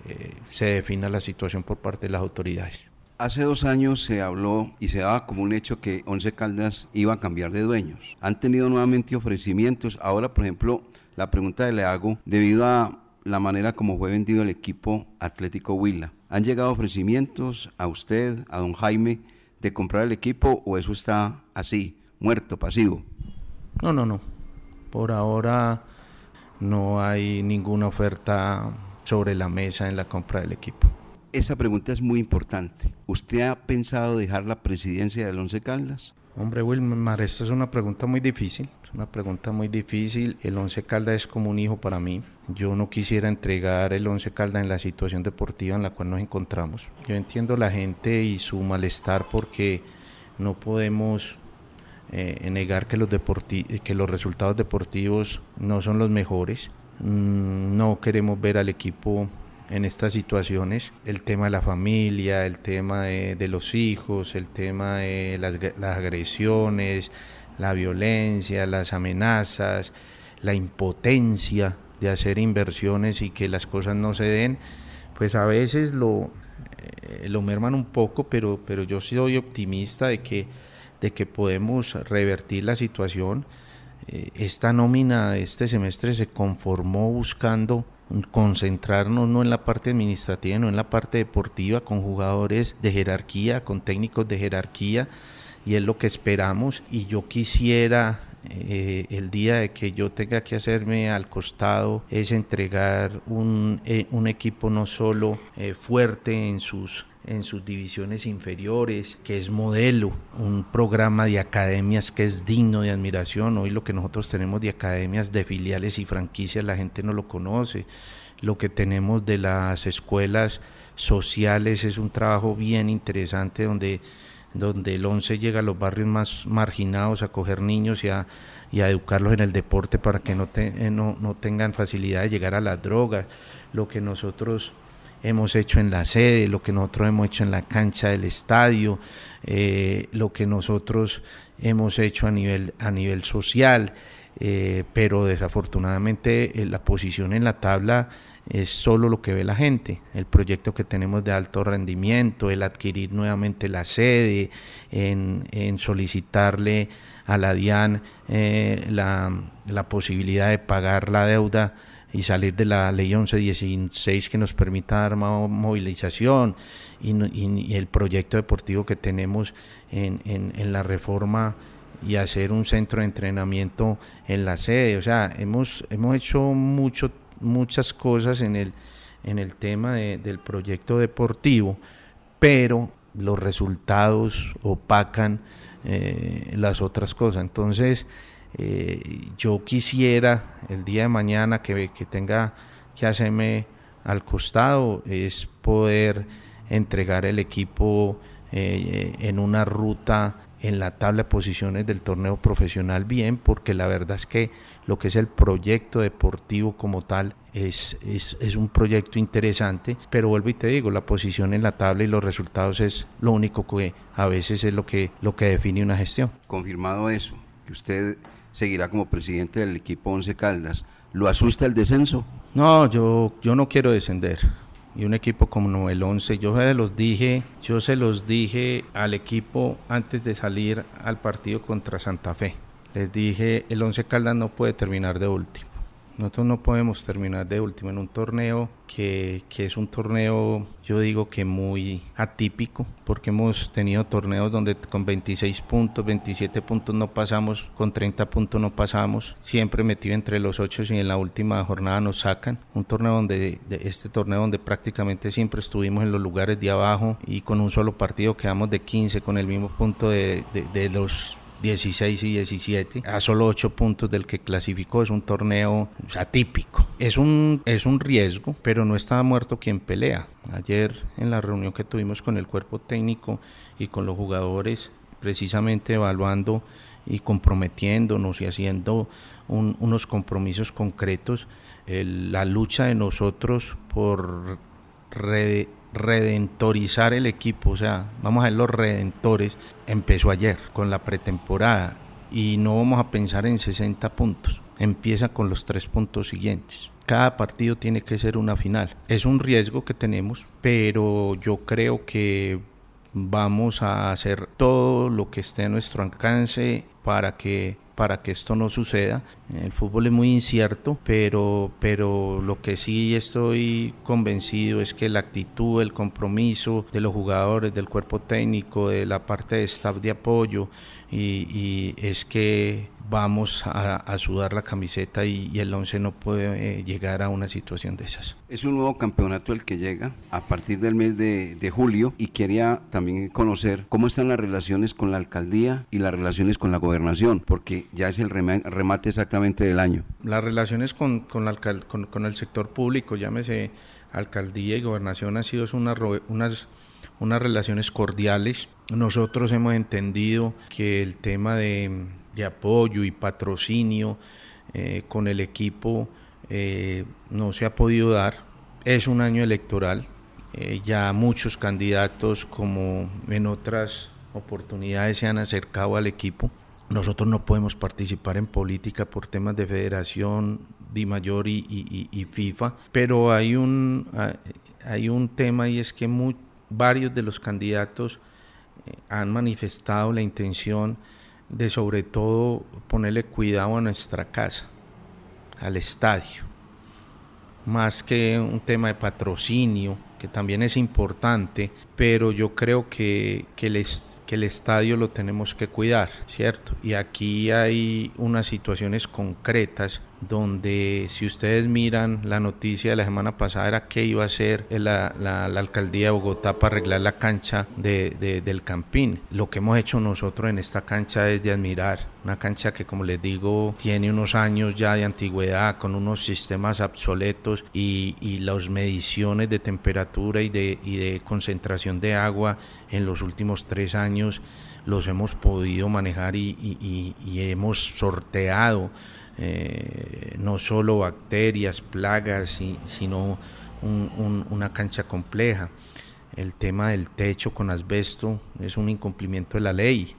eh, se defina la situación por parte de las autoridades. Hace dos años se habló y se daba como un hecho que Once Caldas iba a cambiar de dueños. Han tenido nuevamente ofrecimientos. Ahora, por ejemplo, la pregunta que le hago, debido a la manera como fue vendido el equipo Atlético Huila, ¿han llegado ofrecimientos a usted, a don Jaime, de comprar el equipo o eso está así, muerto, pasivo? No, no, no. Por ahora no hay ninguna oferta sobre la mesa en la compra del equipo. Esa pregunta es muy importante. ¿Usted ha pensado dejar la presidencia del Once Caldas? Hombre, Wilmar, esta es una pregunta muy difícil. Una pregunta muy difícil. El Once Caldas es como un hijo para mí. Yo no quisiera entregar el Once Caldas en la situación deportiva en la cual nos encontramos. Yo entiendo la gente y su malestar porque no podemos eh, negar que los, que los resultados deportivos no son los mejores. Mm, no queremos ver al equipo en estas situaciones, el tema de la familia, el tema de, los hijos, el tema de las, agresiones, la violencia, las amenazas, la impotencia de hacer inversiones y que las cosas no se den, pues a veces lo, eh, lo merman un poco, pero, pero yo soy optimista de que, de que podemos revertir la situación. Eh, esta nómina este semestre se conformó buscando concentrarnos no en la parte administrativa, no en la parte deportiva, con jugadores de jerarquía, con técnicos de jerarquía, y es lo que esperamos. Y yo quisiera eh, el día de que yo tenga que hacerme al costado es entregar un, eh, un equipo no solo eh, fuerte en sus en sus divisiones inferiores, que es modelo, un programa de academias que es digno de admiración. Hoy lo que nosotros tenemos de academias de filiales y franquicias, la gente no lo conoce. Lo que tenemos de las escuelas sociales es un trabajo bien interesante donde, donde el ONCE llega a los barrios más marginados a coger niños y a, y a educarlos en el deporte para que no, te, no, no tengan facilidad de llegar a las drogas. Lo que nosotros hemos hecho en la sede, lo que nosotros hemos hecho en la cancha del estadio, eh, lo que nosotros hemos hecho a nivel, a nivel social, eh, pero desafortunadamente eh, la posición en la tabla es solo lo que ve la gente, el proyecto que tenemos de alto rendimiento, el adquirir nuevamente la sede, en, solicitarle a la DIAN la, la posibilidad de pagar la deuda y salir de la ley 1116 que nos permita dar movilización y, el proyecto deportivo que tenemos en, en, la reforma y hacer un centro de entrenamiento en la sede. O sea, hemos, hemos hecho mucho, muchas cosas en el, en el tema del proyecto deportivo, pero los resultados opacan eh, las otras cosas. Entonces, eh, yo quisiera el día de mañana que, que tenga que hacerme al costado es poder entregar el equipo eh, en una ruta en la tabla de posiciones del torneo profesional bien, porque la verdad es que lo que es el proyecto deportivo como tal es, es, es, un proyecto interesante, pero vuelvo y te digo, la posición en la tabla y los resultados es lo único que a veces es lo que, lo que define una gestión. Confirmado eso, que usted seguirá como presidente del equipo Once Caldas. ¿Lo asusta el descenso? No, yo, yo no quiero descender. Y un equipo como el 11, yo se los dije, yo se los dije al equipo antes de salir al partido contra Santa Fe. Les dije, el Once Caldas no puede terminar de último. Nosotros no podemos terminar de último en un torneo que, que, es un torneo, yo digo que muy atípico, porque hemos tenido torneos donde con 26 puntos, 27 puntos no pasamos, con 30 puntos no pasamos, siempre metido entre los 8 y en la última jornada nos sacan. Un torneo donde, este torneo donde prácticamente siempre estuvimos en los lugares de abajo y con un solo partido quedamos de 15 con el mismo punto de, de, de los 16 y 17, a solo 8 puntos del que clasificó. Es un torneo atípico. Es un, es un riesgo, pero no está muerto quien pelea. Ayer en la reunión que tuvimos con el cuerpo técnico y con los jugadores, precisamente evaluando y comprometiéndonos y haciendo unos compromisos concretos, la lucha de nosotros por redentorizar el equipo, o sea, vamos a ver los redentores, empezó ayer con la pretemporada y no vamos a pensar en 60 puntos, empieza con los tres puntos siguientes. Cada partido tiene que ser una final. Es un riesgo que tenemos, pero yo creo que vamos a hacer todo lo que esté a nuestro alcance para que para que esto no suceda. El fútbol es muy incierto, pero, pero lo que sí estoy convencido es que la actitud, el compromiso de los jugadores, del cuerpo técnico, de la parte de staff de apoyo, y, es que vamos a, sudar la camiseta y, el 11 no puede eh, llegar a una situación de esas. Es un nuevo campeonato el que llega a partir del mes de, julio y quería también conocer cómo están las relaciones con la alcaldía y las relaciones con la gobernación, porque ya es el remate exactamente del año. Las relaciones con, con, con, el sector público, llámese alcaldía y gobernación, han sido unas, unas unas relaciones cordiales. Nosotros hemos entendido que el tema de, apoyo y patrocinio eh, con el equipo eh, no se ha podido dar. Es un año electoral. Eh, ya muchos candidatos, como en otras oportunidades, se han acercado al equipo. Nosotros no podemos participar en política por temas de federación, Di Mayor y, FIFA, pero hay un, hay un tema y es que varios de los candidatos han manifestado la intención de sobre todo ponerle cuidado a nuestra casa, al estadio, más que un tema de patrocinio, que también es importante, pero yo creo que, que les que el estadio lo tenemos que cuidar, ¿cierto? Y aquí hay unas situaciones concretas donde si ustedes miran la noticia de la semana pasada era que iba a hacer la, la, alcaldía de Bogotá para arreglar la cancha de, del Campín. Lo que hemos hecho nosotros en esta cancha es de admirar, una cancha que como les digo tiene unos años ya de antigüedad con unos sistemas obsoletos y, y las mediciones de temperatura y de, y de concentración de agua en los últimos tres años los hemos podido manejar y, hemos sorteado eh, no solo bacterias, plagas, sino una cancha compleja. El tema del techo con asbesto es un incumplimiento de la ley.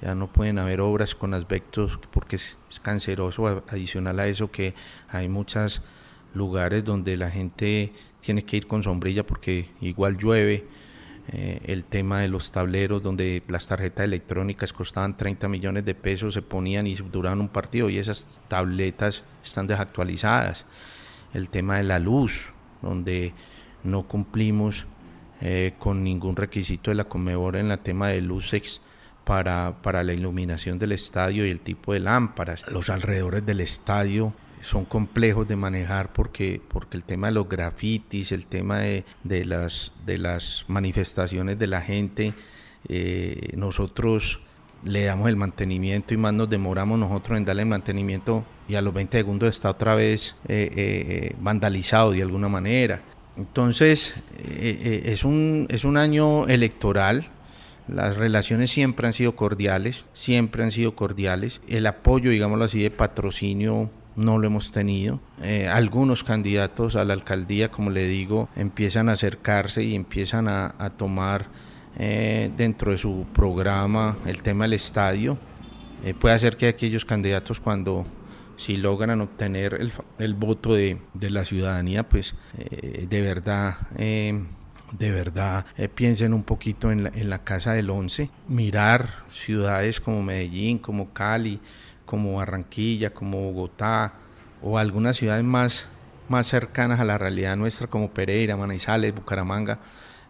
Ya no pueden haber obras con asbesto porque es, es canceroso. Adicional a eso que hay muchos lugares donde la gente tiene que ir con sombrilla porque igual llueve eh, el tema de los tableros donde las tarjetas electrónicas costaban 30 millones de pesos, se ponían y duraban un partido y esas tabletas están desactualizadas. El tema de la luz, donde no cumplimos eh, con ningún requisito de la Conmebol en el tema de luces para, para la iluminación del estadio y el tipo de lámparas. Los alrededores del estadio son complejos de manejar porque, porque el tema de los grafitis, el tema de, de las, de las manifestaciones de la gente, eh, nosotros le damos el mantenimiento y más nos demoramos nosotros en darle el mantenimiento y a los 20 segundos está otra vez eh, eh, vandalizado de alguna manera. Entonces, es, un, es un año electoral, las relaciones siempre han sido cordiales, siempre han sido cordiales. El apoyo, digámoslo así, de patrocinio no lo hemos tenido. Eh, algunos candidatos a la alcaldía, como le digo, empiezan a acercarse y empiezan a, tomar eh, dentro de su programa el tema del estadio. Eh, puede ser que aquellos candidatos cuando si logran obtener el, el voto de, de, la ciudadanía, pues de verdad de verdad piensen un poquito en la, en la Casa del Once, mirar ciudades como Medellín, como Cali, como Barranquilla, como Bogotá o algunas ciudades más, más cercanas a la realidad nuestra como Pereira, Manizales, Bucaramanga,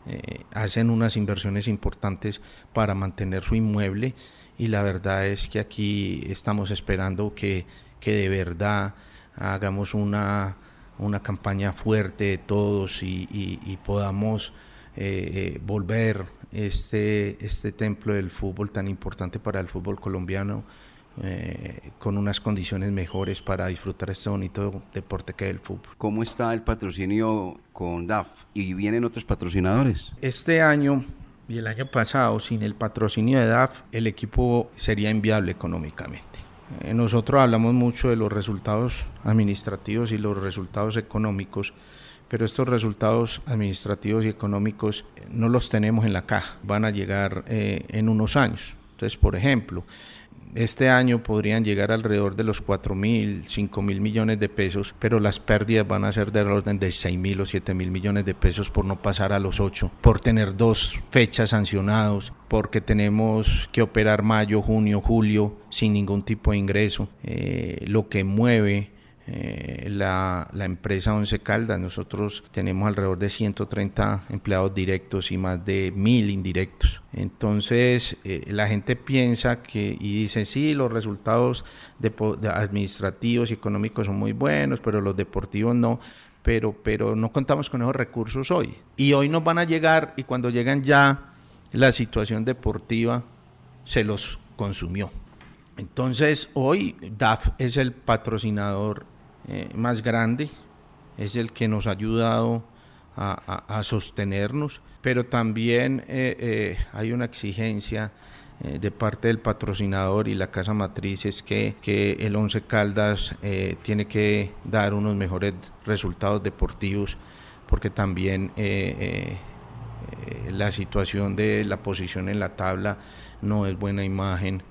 eh, hacen unas inversiones importantes para mantener su inmueble. Y la verdad es que aquí estamos esperando que, que de verdad hagamos una, una campaña fuerte de todos y, podamos eh, eh, volver este, este templo del fútbol tan importante para el fútbol colombiano eh, con unas condiciones mejores para disfrutar este bonito deporte que es el fútbol. ¿Cómo está el patrocinio con DAF? ¿Y vienen otros patrocinadores? Este año y el año pasado, sin el patrocinio de DAF, el equipo sería inviable económicamente. Eh, nosotros hablamos mucho de los resultados administrativos y los resultados económicos, pero estos resultados administrativos y económicos no los tenemos en la caja, van a llegar eh, en unos años. Entonces, por ejemplo, este año podrían llegar alrededor de los 4 mil, 5 mil millones de pesos, pero las pérdidas van a ser del orden de 6 mil o 7 mil millones de pesos por no pasar a los 8, por tener dos fechas sancionados, porque tenemos que operar mayo, junio, julio sin ningún tipo de ingreso, eh, lo que mueve eh, la, la, empresa Once Caldas. Nosotros tenemos alrededor de 130 empleados directos y más de mil indirectos. Entonces, eh, la gente piensa que y dice, sí, los resultados administrativos y económicos son muy buenos, pero los deportivos no. Pero, pero no contamos con esos recursos hoy. Y hoy nos van a llegar y cuando llegan ya la situación deportiva se los consumió. Entonces, hoy DAF es el patrocinador eh, más grande, es el que nos ha ayudado a, sostenernos, pero también eh, eh, hay una exigencia de parte del patrocinador y la casa matriz es que, que el Once Caldas tiene que dar unos mejores resultados deportivos porque también la situación de la posición en la tabla no es buena imagen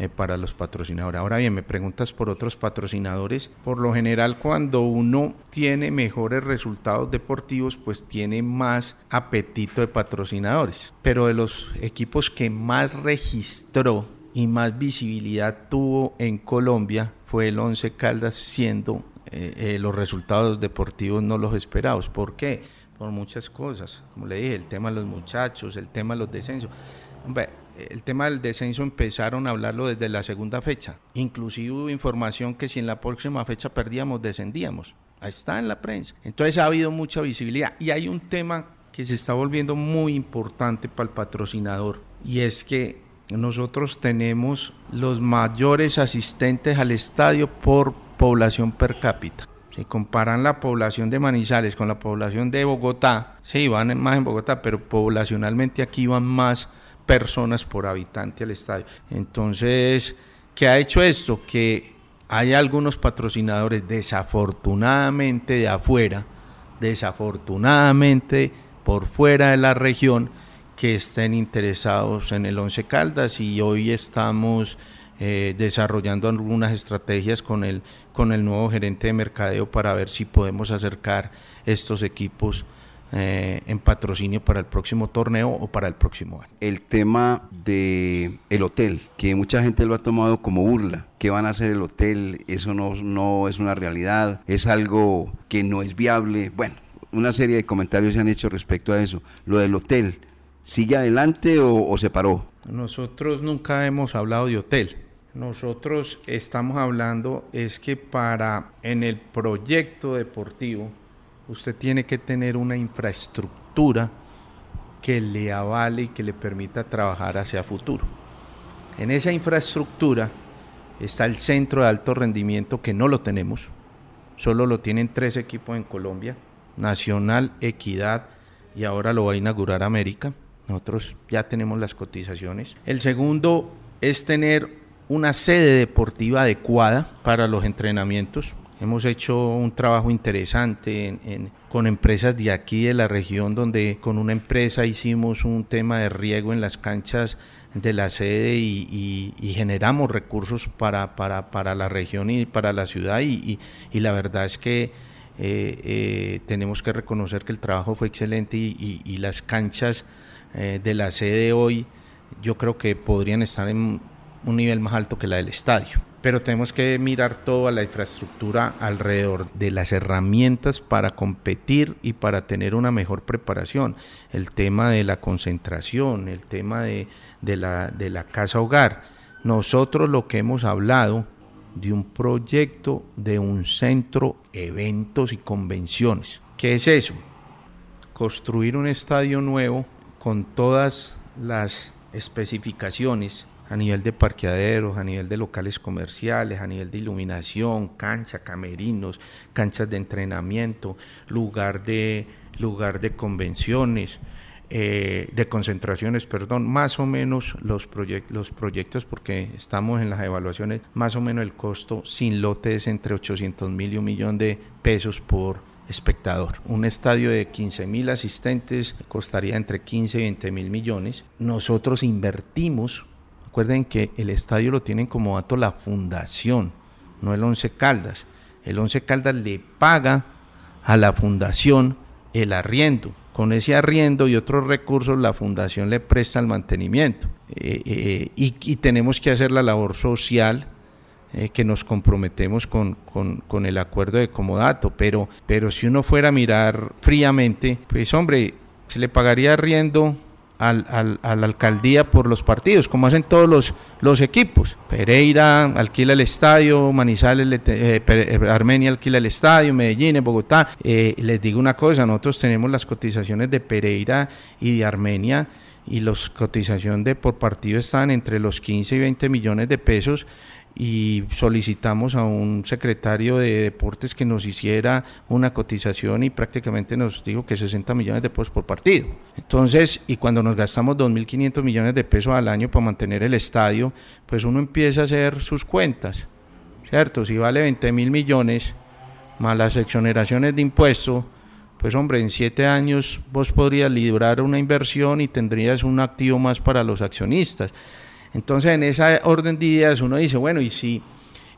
eh, para los patrocinadores. Ahora bien, me preguntas por otros patrocinadores. Por lo general, cuando uno tiene mejores resultados deportivos, pues tiene más apetito de patrocinadores. Pero de los equipos que más registró y más visibilidad tuvo en Colombia fue el Once Caldas, siendo eh, eh, los resultados deportivos no los esperados. ¿Por qué? Por muchas cosas. Como le dije, el tema de los muchachos, el tema de los descensos. Hombre, el tema del descenso empezaron a hablarlo desde la segunda fecha. Inclusive hubo información que si en la próxima fecha perdíamos, descendíamos. Ahí está en la prensa. Entonces ha habido mucha visibilidad. Y hay un tema que se está volviendo muy importante para el patrocinador. Y es que nosotros tenemos los mayores asistentes al estadio por población per cápita. Si comparan la población de Manizales con la población de Bogotá, sí, van más en Bogotá, pero poblacionalmente aquí van más personas por habitante al estadio. Entonces, ¿qué ha hecho esto? Que hay algunos patrocinadores desafortunadamente de afuera, desafortunadamente por fuera de la región, que estén interesados en el Once Caldas y hoy estamos eh, desarrollando algunas estrategias con el, con el nuevo gerente de mercadeo para ver si podemos acercar estos equipos eh, en patrocinio para el próximo torneo o para el próximo año. El tema de el hotel, que mucha gente lo ha tomado como burla. ¿Qué van a hacer el hotel? Eso no, no es una realidad, es algo que no es viable. Bueno, una serie de comentarios se han hecho respecto a eso. Lo del hotel, ¿sigue adelante o, o se paró? Nosotros nunca hemos hablado de hotel. Nosotros estamos hablando es que para en el proyecto deportivo usted tiene que tener una infraestructura que le avale y que le permita trabajar hacia futuro. En esa infraestructura está el centro de alto rendimiento que no lo tenemos, solo lo tienen tres equipos en Colombia, Nacional, Equidad y ahora lo va a inaugurar América. Nosotros ya tenemos las cotizaciones. El segundo es tener una sede deportiva adecuada para los entrenamientos. Hemos hecho un trabajo interesante con empresas de aquí de la región, donde con una empresa hicimos un tema de riego en las canchas de la sede y, generamos recursos para, para, la región y para la ciudad. Y, la verdad es que eh, eh, tenemos que reconocer que el trabajo fue excelente y, las canchas eh, de la sede hoy yo creo que podrían estar en un nivel más alto que la del estadio pero tenemos que mirar toda la infraestructura alrededor de las herramientas para competir y para tener una mejor preparación. El tema de la concentración, el tema de, la, de la casa hogar. Nosotros lo que hemos hablado de un proyecto de un centro eventos y convenciones. ¿Qué es eso? Construir un estadio nuevo con todas las especificaciones a nivel de parqueaderos, a nivel de locales comerciales, a nivel de iluminación, cancha, camerinos, canchas de entrenamiento, lugar de, lugar de convenciones, eh, de concentraciones, perdón, más o menos los, los proyectos, porque estamos en las evaluaciones, más o menos el costo sin lote es entre 800 mil y un millón de pesos por espectador. Un estadio de 15 mil asistentes costaría entre 15 y 20 mil millones. Nosotros invertimos, recuerden que el estadio lo tienen como dato la fundación, no el Once Caldas. El Once Caldas le paga a la fundación el arriendo. Con ese arriendo y otros recursos la fundación le presta el mantenimiento. Eh, eh, y, tenemos que hacer la labor social eh, que nos comprometemos con, con, el acuerdo de comodato, pero, pero si uno fuera a mirar fríamente, pues hombre, se le pagaría riendo al, al, a la alcaldía por los partidos, como hacen todos los, los equipos. Pereira alquila el estadio, Manizales, eh, eh, Armenia alquila el estadio, Medellín, Bogotá. les digo una cosa, nosotros tenemos las cotizaciones de Pereira y de Armenia y las cotizaciones de por partido están entre los 15 y 20 millones de pesos y solicitamos a un secretario de deportes que nos hiciera una cotización y prácticamente nos dijo que 60 millones de pesos por partido. Entonces, y cuando nos gastamos 2.500 millones de pesos al año para mantener el estadio, pues uno empieza a hacer sus cuentas, ¿cierto? Si vale 20 mil millones más las exoneraciones de impuestos, pues hombre, en siete años vos podrías librar una inversión y tendrías un activo más para los accionistas. Entonces, en esa orden de ideas uno dice, bueno, y si,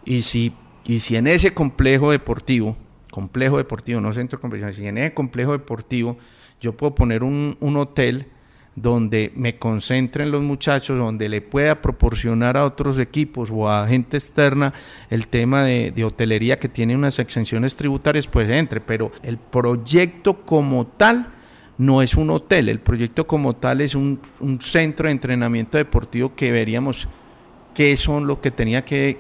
y si, y si en ese complejo deportivo, complejo deportivo, no centro competición, si en ese complejo deportivo yo puedo poner un, hotel donde me concentren los muchachos, donde le pueda proporcionar a otros equipos o a gente externa el tema de, de, hotelería que tiene unas exenciones tributarias, pues entre, pero el proyecto como tal no es un hotel, el proyecto como tal es un, centro de entrenamiento deportivo que veríamos qué son lo que tenía que,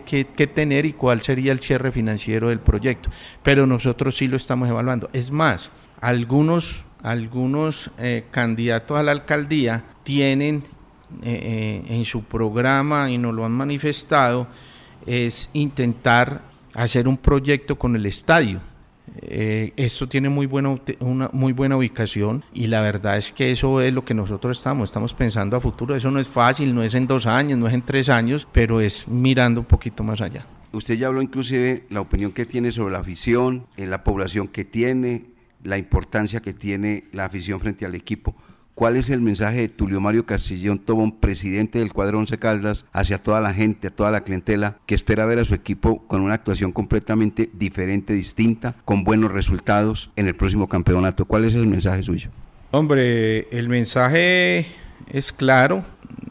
tener y cuál sería el cierre financiero del proyecto. Pero nosotros sí lo estamos evaluando. Es más, algunos, algunos eh, candidatos a la alcaldía tienen eh, eh, en su programa y nos lo han manifestado, es intentar hacer un proyecto con el estadio eh, esto tiene muy buena, una muy buena ubicación y la verdad es que eso es lo que nosotros estamos, estamos pensando a futuro. Eso no es fácil, no es en dos años, no es en tres años, pero es mirando un poquito más allá. Usted ya habló inclusive la opinión que tiene sobre la afición, en la población que tiene, la importancia que tiene la afición frente al equipo. ¿Cuál es el mensaje de Tulio Mario Castillón Tobón, presidente del cuadro Once Caldas, hacia toda la gente, a toda la clientela que espera ver a su equipo con una actuación completamente diferente, distinta, con buenos resultados en el próximo campeonato? ¿Cuál es el mensaje suyo? Hombre, el mensaje es claro.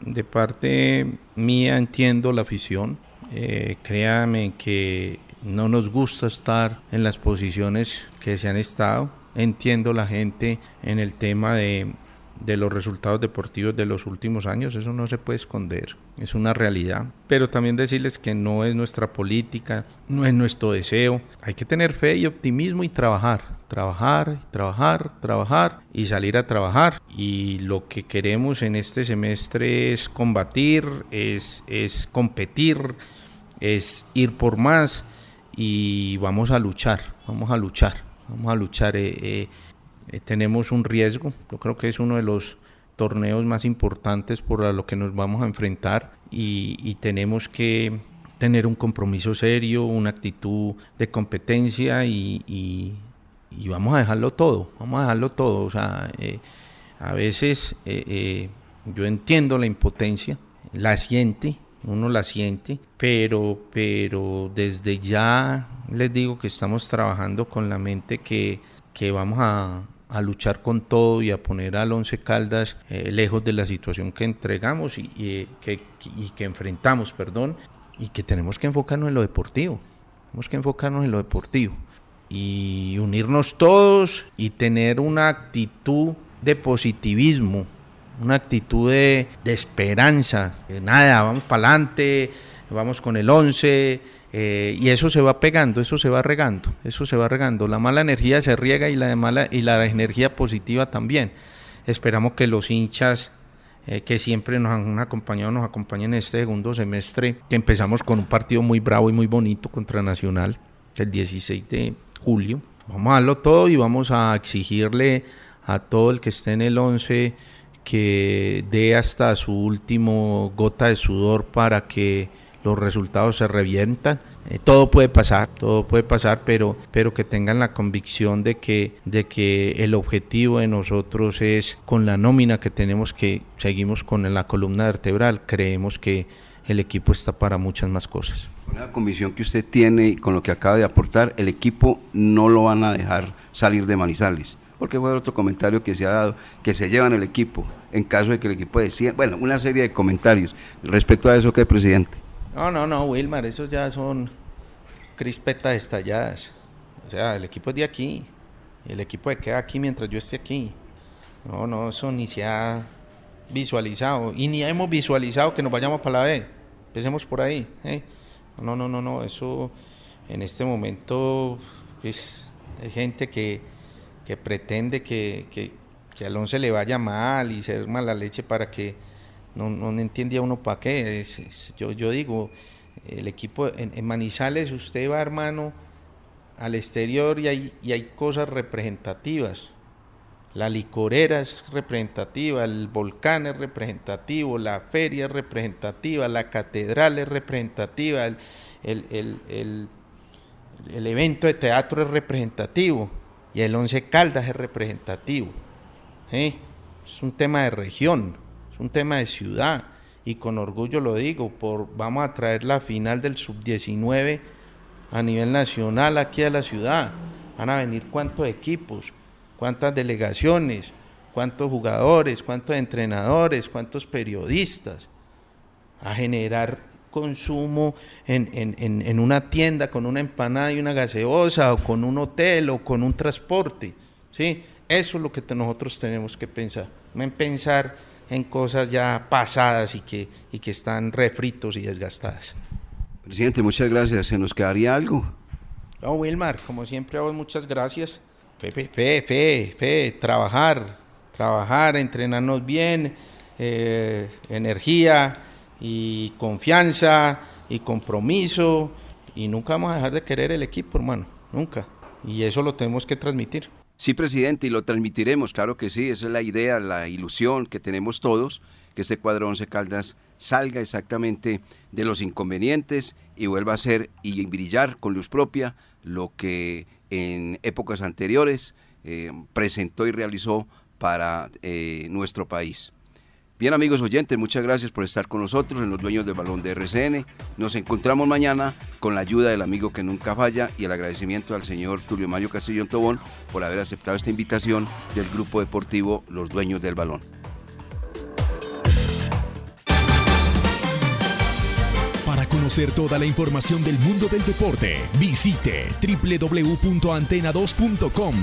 De parte mía entiendo la afición. Eh, créame que no nos gusta estar en las posiciones que se han estado. Entiendo la gente en el tema de de los resultados deportivos de los últimos años, eso no se puede esconder, es una realidad. Pero también decirles que no es nuestra política, no es nuestro deseo. Hay que tener fe y optimismo y trabajar, trabajar, trabajar, trabajar y salir a trabajar. Y lo que queremos en este semestre es combatir, es, es competir, es ir por más y vamos a luchar, vamos a luchar, vamos a luchar. Eh, eh, eh, tenemos un riesgo, yo creo que es uno de los torneos más importantes por lo que nos vamos a enfrentar y, tenemos que tener un compromiso serio, una actitud de competencia y, vamos a dejarlo todo, vamos a dejarlo todo. O eh, a veces eh, yo entiendo la impotencia, la siente, uno la siente, pero, pero desde ya les digo que estamos trabajando con la mente que, que vamos a, a luchar con todo y a poner al Once Caldas eh, lejos de la situación que entregamos y, que, y, que, enfrentamos, perdón, y que tenemos que enfocarnos en lo deportivo. Tenemos que enfocarnos en lo deportivo y unirnos todos y tener una actitud de positivismo, una actitud de, de esperanza. Nada, vamos para adelante, vamos con el 11 eh, y eso se va pegando, eso se va regando, eso se va regando. La mala energía se riega y la, mala, y la energía positiva también. Esperamos que los hinchas eh, que siempre nos han acompañado, nos acompañen en este segundo semestre, que empezamos con un partido muy bravo y muy bonito contra Nacional, el 16 de julio. Vamos a darlo todo y vamos a exigirle a todo el que esté en el 11 que dé hasta su último gota de sudor para que los resultados se revientan. Eh, todo puede pasar, todo puede pasar, pero, pero que tengan la convicción de que, de que el objetivo de nosotros es con la nómina que tenemos que seguimos con la columna vertebral, creemos que el equipo está para muchas más cosas. Con la convicción que usted tiene y con lo que acaba de aportar, el equipo no lo van a dejar salir de Manizales. Porque fue otro comentario que se ha dado, que se llevan el equipo en caso de que el equipo decida, bueno, una serie de comentarios respecto a eso que presidente. No, no, no, Wilmar, esos ya son crispetas estalladas. O sea, el equipo es de aquí. El equipo queda aquí mientras yo esté aquí. No, no, eso ni se ha visualizado. Y ni hemos visualizado que nos vayamos para la B. Empecemos por ahí. ¿eh? No, no, no, no. Eso en este momento es hay gente que, que pretende que, que, que al once le vaya mal y ser mala leche para que no, no entendía uno para qué. yo, yo digo, el equipo en, Manizales, usted va, hermano, al exterior y hay, y hay cosas representativas. La licorera es representativa, el volcán es representativo, la feria es representativa, la catedral es representativa, el, el, el, el evento de teatro es representativo y el Once Caldas es representativo. Es un tema de región es un tema de ciudad y con orgullo lo digo, por, vamos a traer la final del sub-19 a nivel nacional aquí a la ciudad. Van a venir cuántos equipos, cuántas delegaciones, cuántos jugadores, cuántos entrenadores, cuántos periodistas, a generar consumo en, en, en, una tienda con una empanada y una gaseosa, o con un hotel, o con un transporte. ¿sí? Eso es lo que nosotros tenemos que pensar. No en pensar en cosas ya pasadas y que, y que están refritos y desgastadas. Presidente, muchas gracias. ¿Se nos quedaría algo? No, Wilmar, como siempre, a vos muchas gracias. Fe, fe, fe, fe, trabajar, trabajar, entrenarnos bien, eh, energía y confianza y compromiso y nunca vamos a dejar de querer el equipo, hermano, nunca. Y eso lo tenemos que transmitir. Sí, presidente, y lo transmitiremos, claro que sí, esa es la idea, la ilusión que tenemos todos, que este cuadro Once Caldas salga exactamente de los inconvenientes y vuelva a ser y brillar con luz propia lo que en épocas anteriores eh, presentó y realizó para eh, nuestro país. Bien amigos oyentes, muchas gracias por estar con nosotros en los dueños del balón de RCN. Nos encontramos mañana con la ayuda del amigo que nunca falla y el agradecimiento al señor Tulio Mario Castillo Tobón por haber aceptado esta invitación del grupo deportivo Los Dueños del Balón. Para conocer toda la información del mundo del deporte, visite www.antena2.com.